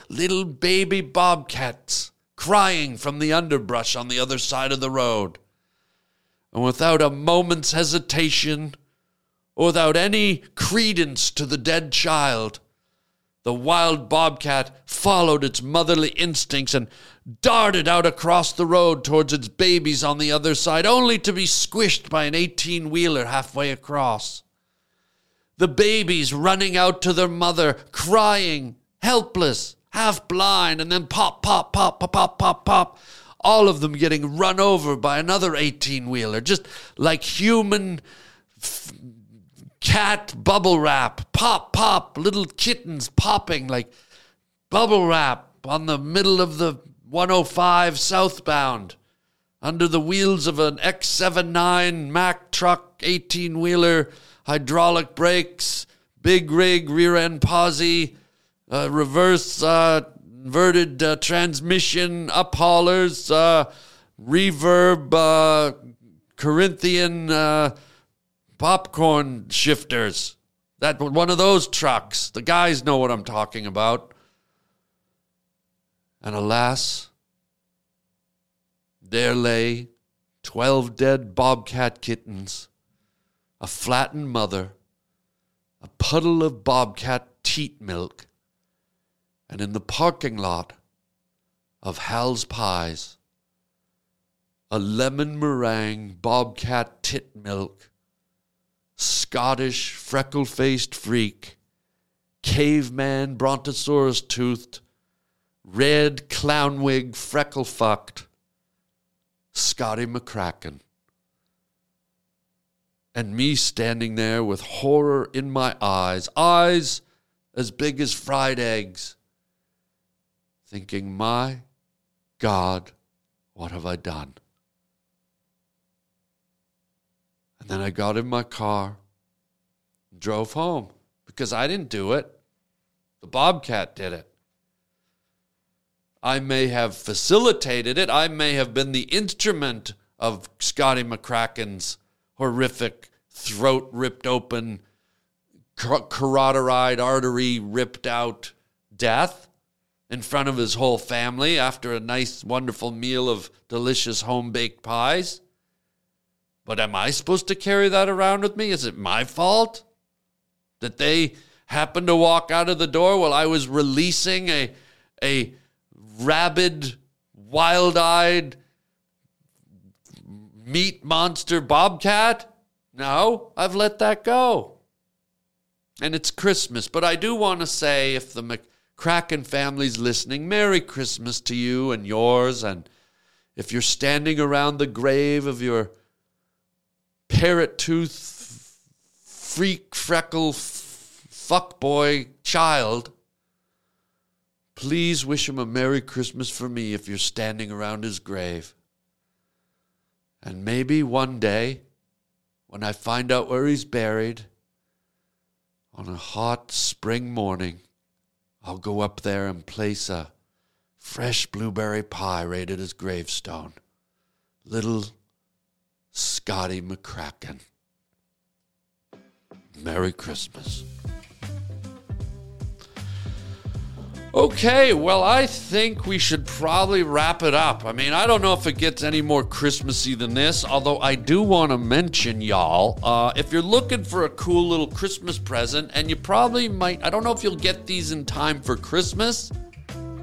little baby bobcats crying from the underbrush on the other side of the road. And without a moment's hesitation, or without any credence to the dead child, the wild bobcat followed its motherly instincts and darted out across the road towards its babies on the other side, only to be squished by an 18 wheeler halfway across. The babies running out to their mother, crying, helpless, half blind, and then pop, pop, pop, pop, pop, pop, pop. All of them getting run over by another 18 wheeler, just like human f- cat bubble wrap. Pop, pop, little kittens popping like bubble wrap on the middle of the 105 southbound under the wheels of an X79 Mack truck 18 wheeler, hydraulic brakes, big rig, rear end posi, uh, reverse uh, inverted uh, transmission, up haulers, uh, reverb, uh, Corinthian uh, popcorn shifters. That one of those trucks. The guys know what I'm talking about. And alas, there lay twelve dead bobcat kittens, a flattened mother, a puddle of bobcat teat milk, and in the parking lot of Hal's Pies, a lemon meringue bobcat tit milk, Scottish freckle faced freak, caveman brontosaurus toothed, red clown wig freckle fucked, Scotty McCracken. And me standing there with horror in my eyes, eyes as big as fried eggs, thinking, my God, what have I done? And then I got in my car and drove home because I didn't do it. The Bobcat did it. I may have facilitated it. I may have been the instrument of Scotty McCracken's horrific throat ripped open, carotid artery ripped out death in front of his whole family after a nice, wonderful meal of delicious home baked pies. But am I supposed to carry that around with me? Is it my fault that they happened to walk out of the door while I was releasing a, a rabid, wild eyed meat monster bobcat? No, I've let that go. And it's Christmas, but I do want to say if the McCracken family's listening, Merry Christmas to you and yours. And if you're standing around the grave of your parrot tooth freak freckle fuck boy child, please wish him a Merry Christmas for me if you're standing around his grave. And maybe one day, when I find out where he's buried on a hot spring morning, I'll go up there and place a fresh blueberry pie right at his gravestone. Little Scotty McCracken. Merry Christmas. Okay, well, I think we should probably wrap it up. I mean, I don't know if it gets any more Christmassy than this, although I do want to mention, y'all, uh, if you're looking for a cool little Christmas present, and you probably might, I don't know if you'll get these in time for Christmas.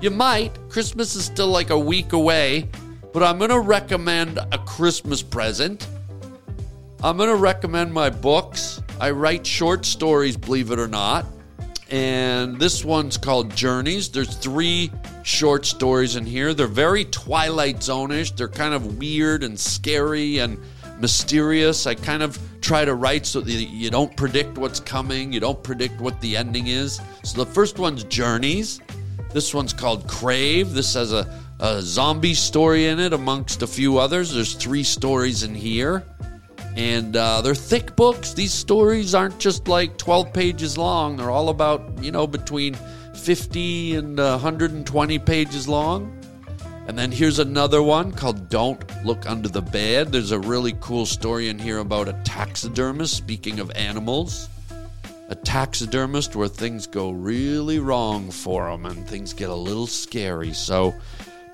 You might. Christmas is still like a week away, but I'm going to recommend a Christmas present. I'm going to recommend my books. I write short stories, believe it or not and this one's called Journeys. There's three short stories in here. They're very Twilight Zone-ish. They're kind of weird and scary and mysterious. I kind of try to write so that you don't predict what's coming, you don't predict what the ending is. So the first one's Journeys. This one's called Crave. This has a, a zombie story in it, amongst a few others. There's three stories in here and uh, they're thick books. These stories aren't just like 12 pages long, they're all about, you know, between 50 and uh, 120 pages long. And then here's another one called Don't Look Under the Bed. There's a really cool story in here about a taxidermist, speaking of animals. A taxidermist where things go really wrong for him and things get a little scary. So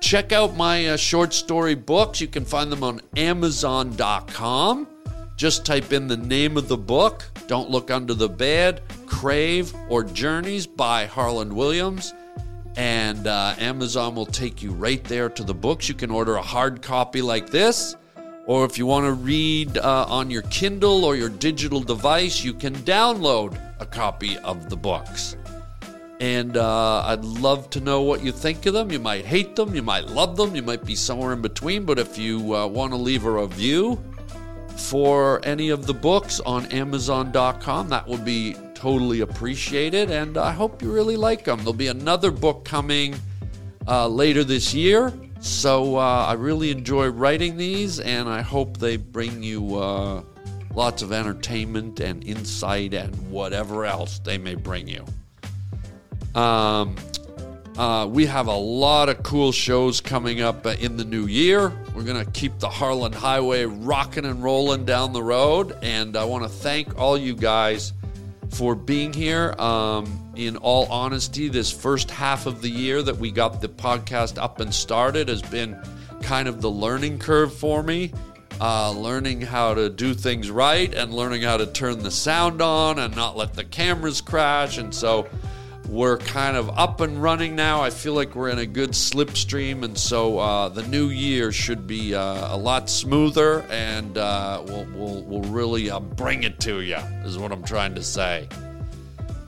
check out my uh, short story books. You can find them on Amazon.com. Just type in the name of the book, Don't Look Under the Bed, Crave, or Journeys by Harland Williams, and uh, Amazon will take you right there to the books. You can order a hard copy like this, or if you want to read uh, on your Kindle or your digital device, you can download a copy of the books. And uh, I'd love to know what you think of them. You might hate them, you might love them, you might be somewhere in between. But if you uh, want to leave a review, for any of the books on Amazon.com. That would be totally appreciated, and I hope you really like them. There'll be another book coming uh, later this year, so uh, I really enjoy writing these, and I hope they bring you uh, lots of entertainment and insight and whatever else they may bring you. Um, uh, we have a lot of cool shows coming up uh, in the new year. We're going to keep the Harland Highway rocking and rolling down the road. And I want to thank all you guys for being here. Um, in all honesty, this first half of the year that we got the podcast up and started has been kind of the learning curve for me. Uh, learning how to do things right and learning how to turn the sound on and not let the cameras crash. And so, we're kind of up and running now. I feel like we're in a good slipstream, and so uh, the new year should be uh, a lot smoother, and uh, we'll, we'll, we'll really uh, bring it to you, is what I'm trying to say.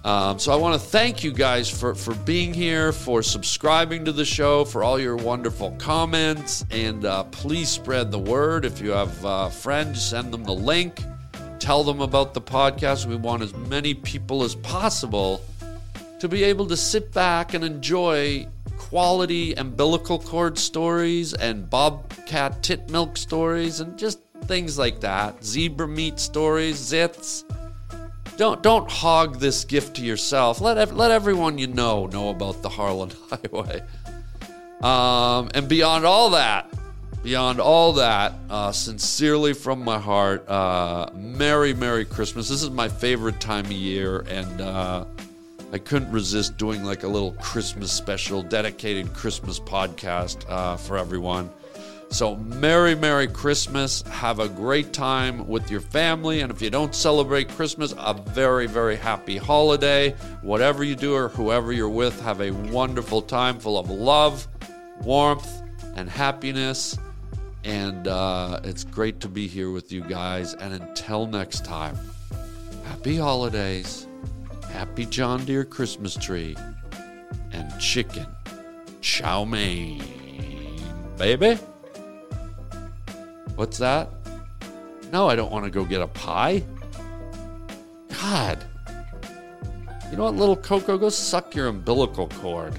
Um, so I want to thank you guys for, for being here, for subscribing to the show, for all your wonderful comments, and uh, please spread the word. If you have uh, friends, send them the link. Tell them about the podcast. We want as many people as possible to be able to sit back and enjoy quality umbilical cord stories and bobcat tit milk stories and just things like that. Zebra meat stories, zits. Don't don't hog this gift to yourself. Let let everyone you know know about the Harland [LAUGHS] Highway. Um, and beyond all that, beyond all that, uh, sincerely from my heart, uh, Merry Merry Christmas. This is my favorite time of year, and uh, I couldn't resist doing like a little Christmas special, dedicated Christmas podcast uh, for everyone. So, Merry, Merry Christmas. Have a great time with your family. And if you don't celebrate Christmas, a very, very happy holiday. Whatever you do or whoever you're with, have a wonderful time full of love, warmth, and happiness. And uh, it's great to be here with you guys. And until next time, happy holidays happy John Deere Christmas tree, and chicken chow mein, baby. What's that? No, I don't want to go get a pie. God. You know what, little Coco? Go suck your umbilical cord.